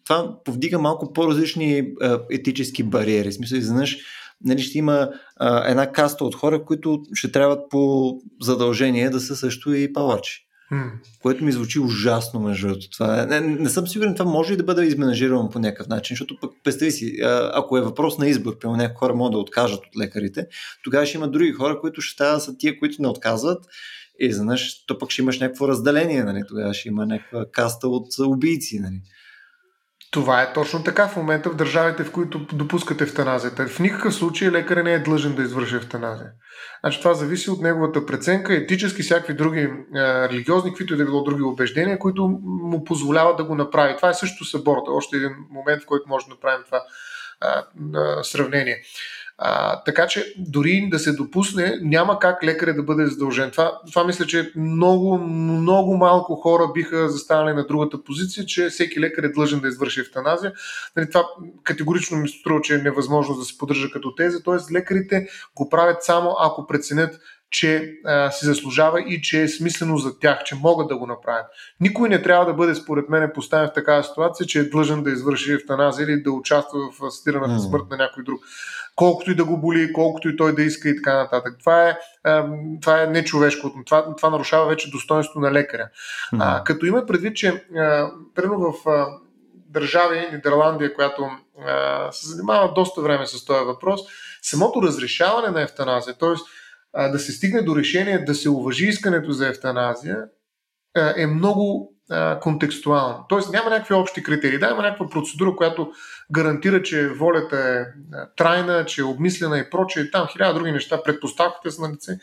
това повдига малко по-различни а, етически бариери. В смисъл, изведнъж нали, ще има а, една каста от хора, които ще трябват по задължение да са също и палачи. Което ми звучи ужасно, между другото. Това, не, не съм сигурен, това може и да бъде изменажирано по някакъв начин, защото пък, представи си, ако е въпрос на избор, примерно някои хора могат да откажат от лекарите, тогава ще има други хора, които ще стават са тия, които не отказват и изведнъж то пък ще имаш някакво разделение, нали? тогава ще има някаква каста от убийци. Нали? Това е точно така в момента в държавите, в които допускат ефтаназията. В никакъв случай лекаря не е длъжен да извърши ефтаназия. Значи това зависи от неговата преценка, етически, всякакви други е, религиозни, каквито и да било други убеждения, които му позволяват да го направи. Това е също съборта. Още един момент, в който може да направим това а, а, сравнение. А, така че дори да се допусне, няма как лекаря да бъде задължен. Това, това мисля, че много, много малко хора биха застанали на другата позиция, че всеки лекар е длъжен да извърши евтаназия. Нали, това категорично ми струва, че е невъзможно да се поддържа като теза. Т.е. лекарите го правят само ако преценят че а, си заслужава и че е смислено за тях, че могат да го направят. Никой не трябва да бъде, според мен, поставен в такава ситуация, че е длъжен да извърши евтаназия или да участва в асистираната смърт на някой друг колкото и да го боли, колкото и той да иска и така нататък. Това е, това е нечовешко. Това, това нарушава вече достоинството на лекаря. А, като има предвид, че примерно в а, държави, Нидерландия, която а, се занимава доста време с този въпрос, самото разрешаване на ефтаназия, т.е. да се стигне до решение да се уважи искането за ефтаназия, е много контекстуално. Тоест няма някакви общи критерии. Да, има някаква процедура, която гарантира, че волята е трайна, че е обмислена и прочее. Там хиляда други неща, предпоставките са на лице.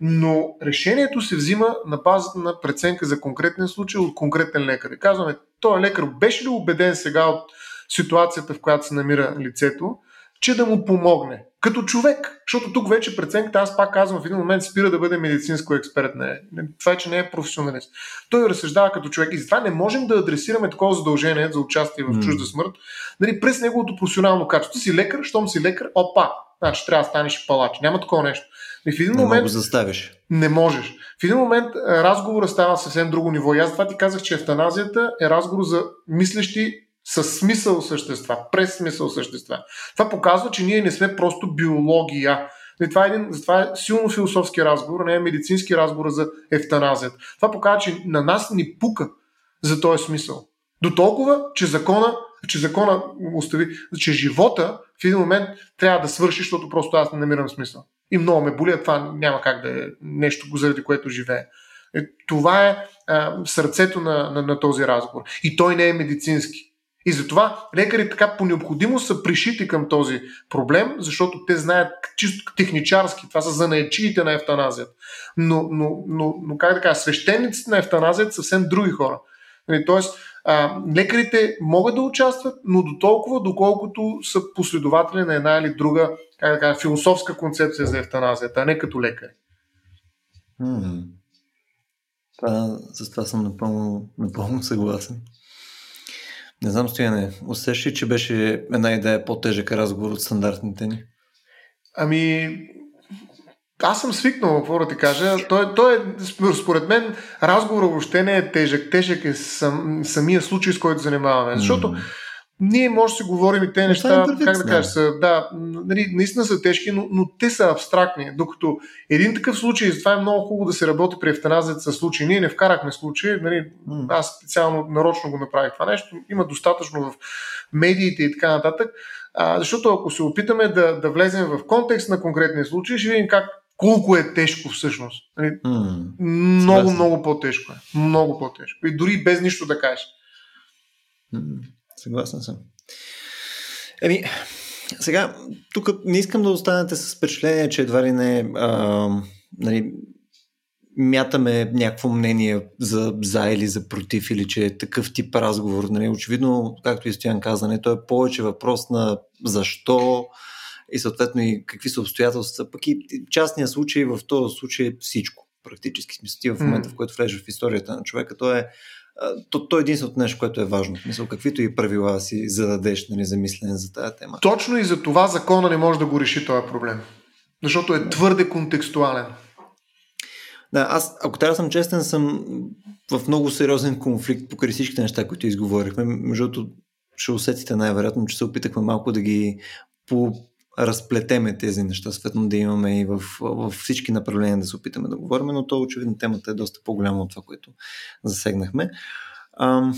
Но решението се взима на базата на преценка за конкретен случай от конкретен лекар. И казваме, този лекар беше ли убеден сега от ситуацията, в която се намира лицето, че да му помогне. Като човек. Защото тук вече преценката, аз пак казвам, в един момент спира да бъде медицинско експерт. Не, това е, че не е професионалист. Той разсъждава като човек. И затова не можем да адресираме такова задължение за участие в чужда смърт нали, през неговото професионално качество. Си лекар, щом си лекар, опа, значи трябва да станеш палач. Няма такова нещо. И в един не момент. го заставиш. Не можеш. В един момент разговорът става съвсем друго ниво. И аз това ти казах, че евтаназията е разговор за мислещи с смисъл същества, през смисъл същества. Това показва, че ние не сме просто биология. И това е, един, това е силно философски разговор, не е медицински разговор за евтаназията. Това показва, че на нас ни пука за този смисъл. До толкова, че закона, че закона остави, че живота в един момент трябва да свърши, защото просто аз не намирам смисъл. И много ме боли, това няма как да е нещо, заради което живее. Това е а, сърцето на, на, на този разговор. И той не е медицински. И затова лекарите така по необходимост са пришити към този проблем, защото те знаят чисто техничарски, това са занаечиите на евтаназията. Но, но, но, но как да кажа, свещениците на евтаназията са съвсем други хора. Нали, тоест, а, лекарите могат да участват, но до толкова, доколкото са последователи на една или друга как да кажа, философска концепция за евтаназията, а не като лекари. Това, с това съм напълно, напълно съгласен. Не знам, Стояне, усещаш че беше една идея по-тежък разговор от стандартните ни? Ами, аз съм свикнал, какво да ти кажа. Той, той е, според мен, разговорът въобще не е тежък. Тежък е сам, самия случай, с който занимаваме. Защото mm ние може да си говорим и те неща, е как да кажа, са, да, нали, наистина са тежки, но, но те са абстрактни. Докато един такъв случай, затова е много хубаво да се работи при евтаназията с случай. Ние не вкарахме случай, нали, аз специално нарочно го направих това нещо. Има достатъчно в медиите и така нататък. А, защото ако се опитаме да, да влезем в контекст на конкретния случай, ще видим как колко е тежко всъщност. Нали, mm, много, много по-тежко е. Много по-тежко. И дори без нищо да кажеш. Съгласен съм. Еми, сега, тук не искам да останете с впечатление, че едва ли не а, нали, мятаме някакво мнение за за или за против, или че е такъв тип разговор. Нали, очевидно, както и Стоян каза, не, то е повече въпрос на защо и съответно и какви са обстоятелства. Пък и частния случай в този случай е всичко. Практически смисъл. Ти в момента, в който влезеш в историята на човека, то е то, то е единственото нещо, което е важно. Мисъл, каквито и правила си зададеш нали, за мислене за тази тема. Точно и за това закона не може да го реши този проблем. Защото е твърде контекстуален. Да, аз, ако трябва да съм честен, съм в много сериозен конфликт покрай всичките неща, които изговорихме. Между другото, ще усетите най-вероятно, че се опитахме малко да ги по разплетеме тези неща, съответно да имаме и в, в всички направления да се опитаме да говорим, но то очевидно темата е доста по-голяма от това, което засегнахме. А,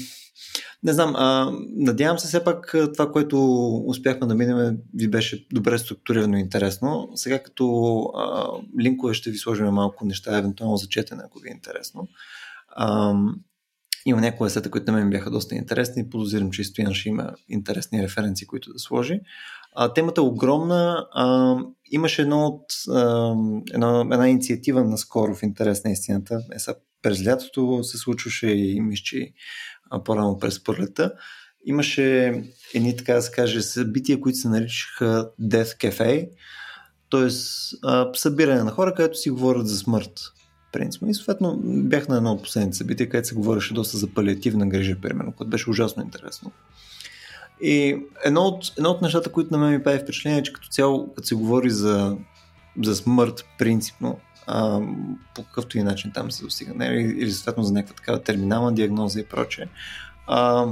не знам, а, надявам се все пак това, което успяхме да минем, ви беше добре структурирано и интересно. Сега като а, линкове ще ви сложим малко неща, евентуално за четене, ако ви е интересно. А, има някои сета, които на мен бяха доста интересни. Подозирам, че и Стоян ще има интересни референции, които да сложи. А, темата е огромна. А, имаше едно от, а, една, една инициатива наскоро в интерес на истината. Е, са, през лятото се случваше и мисля, по-рано през пролета. Имаше едни, така да се каже, събития, които се наричаха Death Cafe, т.е. събиране на хора, където си говорят за смърт. Принципно. И съответно бях на едно от последните събития, където се говореше доста за палиативна грижа, примерно, което беше ужасно интересно. И едно от, едно от нещата, които на мен ми прави впечатление, е, че като цяло, като се говори за, за смърт, принципно, а, по какъвто и начин там се достига, не, или, съответно за някаква такава терминална диагноза и прочее, а,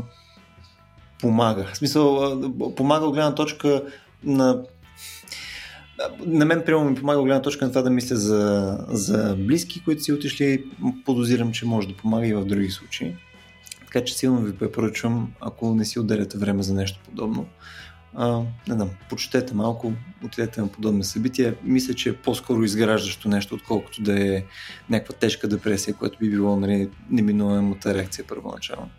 помага. В смисъл, помага от гледна точка на на мен, примерно, ми помага от гледна точка на това да мисля за, за близки, които си отишли. Подозирам, че може да помага и в други случаи. Така че силно ви препоръчвам, ако не си отделяте време за нещо подобно, а, не знам, почетете малко, отидете на подобни събития. Мисля, че е по-скоро изграждащо нещо, отколкото да е някаква тежка депресия, което би било нали, неминуемата реакция първоначално.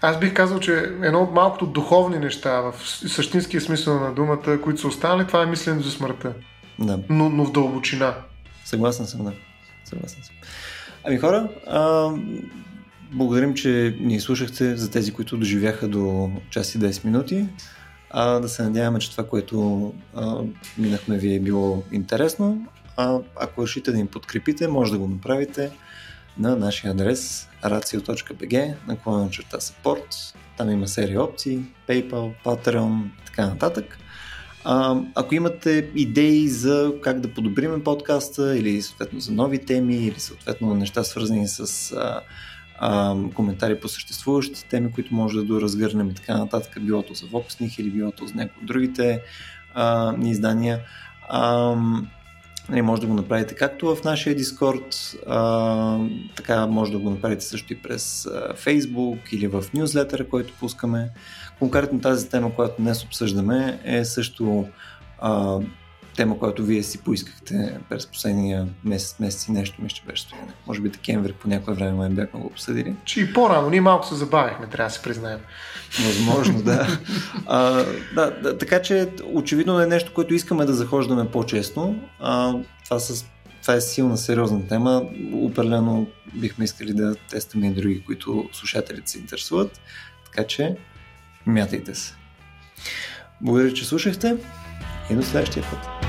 Аз бих казал, че едно от малкото духовни неща в същинския смисъл на думата, които са останали, това е мисленето за смъртта. Да. Но, но в дълбочина. Съгласен съм, да. Съгласен съм. Ами хора, а, благодарим, че ни слушахте за тези, които доживяха до час и 10 минути. А, да се надяваме, че това, което а, минахме ви е било интересно. А, ако решите да ни подкрепите, може да го направите на нашия адрес racio.bg наклона черта support. Там има серия опции, PayPal, Patreon и така нататък. А, ако имате идеи за как да подобриме подкаста или съответно за нови теми или съответно неща свързани с а, коментари по съществуващите теми, които може да доразгърнем и така нататък, било то за Voxних или било то за някои от другите а, издания. А, Нали, може да го направите както в нашия а, така може да го направите също и през а, Facebook или в нюзлетъра, който пускаме. Конкретно тази тема, която днес обсъждаме е също а, тема, която вие си поискахте през последния месец, месец и нещо, мисля, че беше стояне. Може би декември по някое време ме бяхме го обсъдили. Че и по-рано, ние малко се забавихме, трябва да се признаем. Възможно, да. <laughs> а, да, да. Така че, очевидно е нещо, което искаме да захождаме по-често. А, това, с, това е силна, сериозна тема. Определено бихме искали да тестваме и други, които слушателите се интересуват. Така че, мятайте се. Благодаря, че слушахте и до следващия път.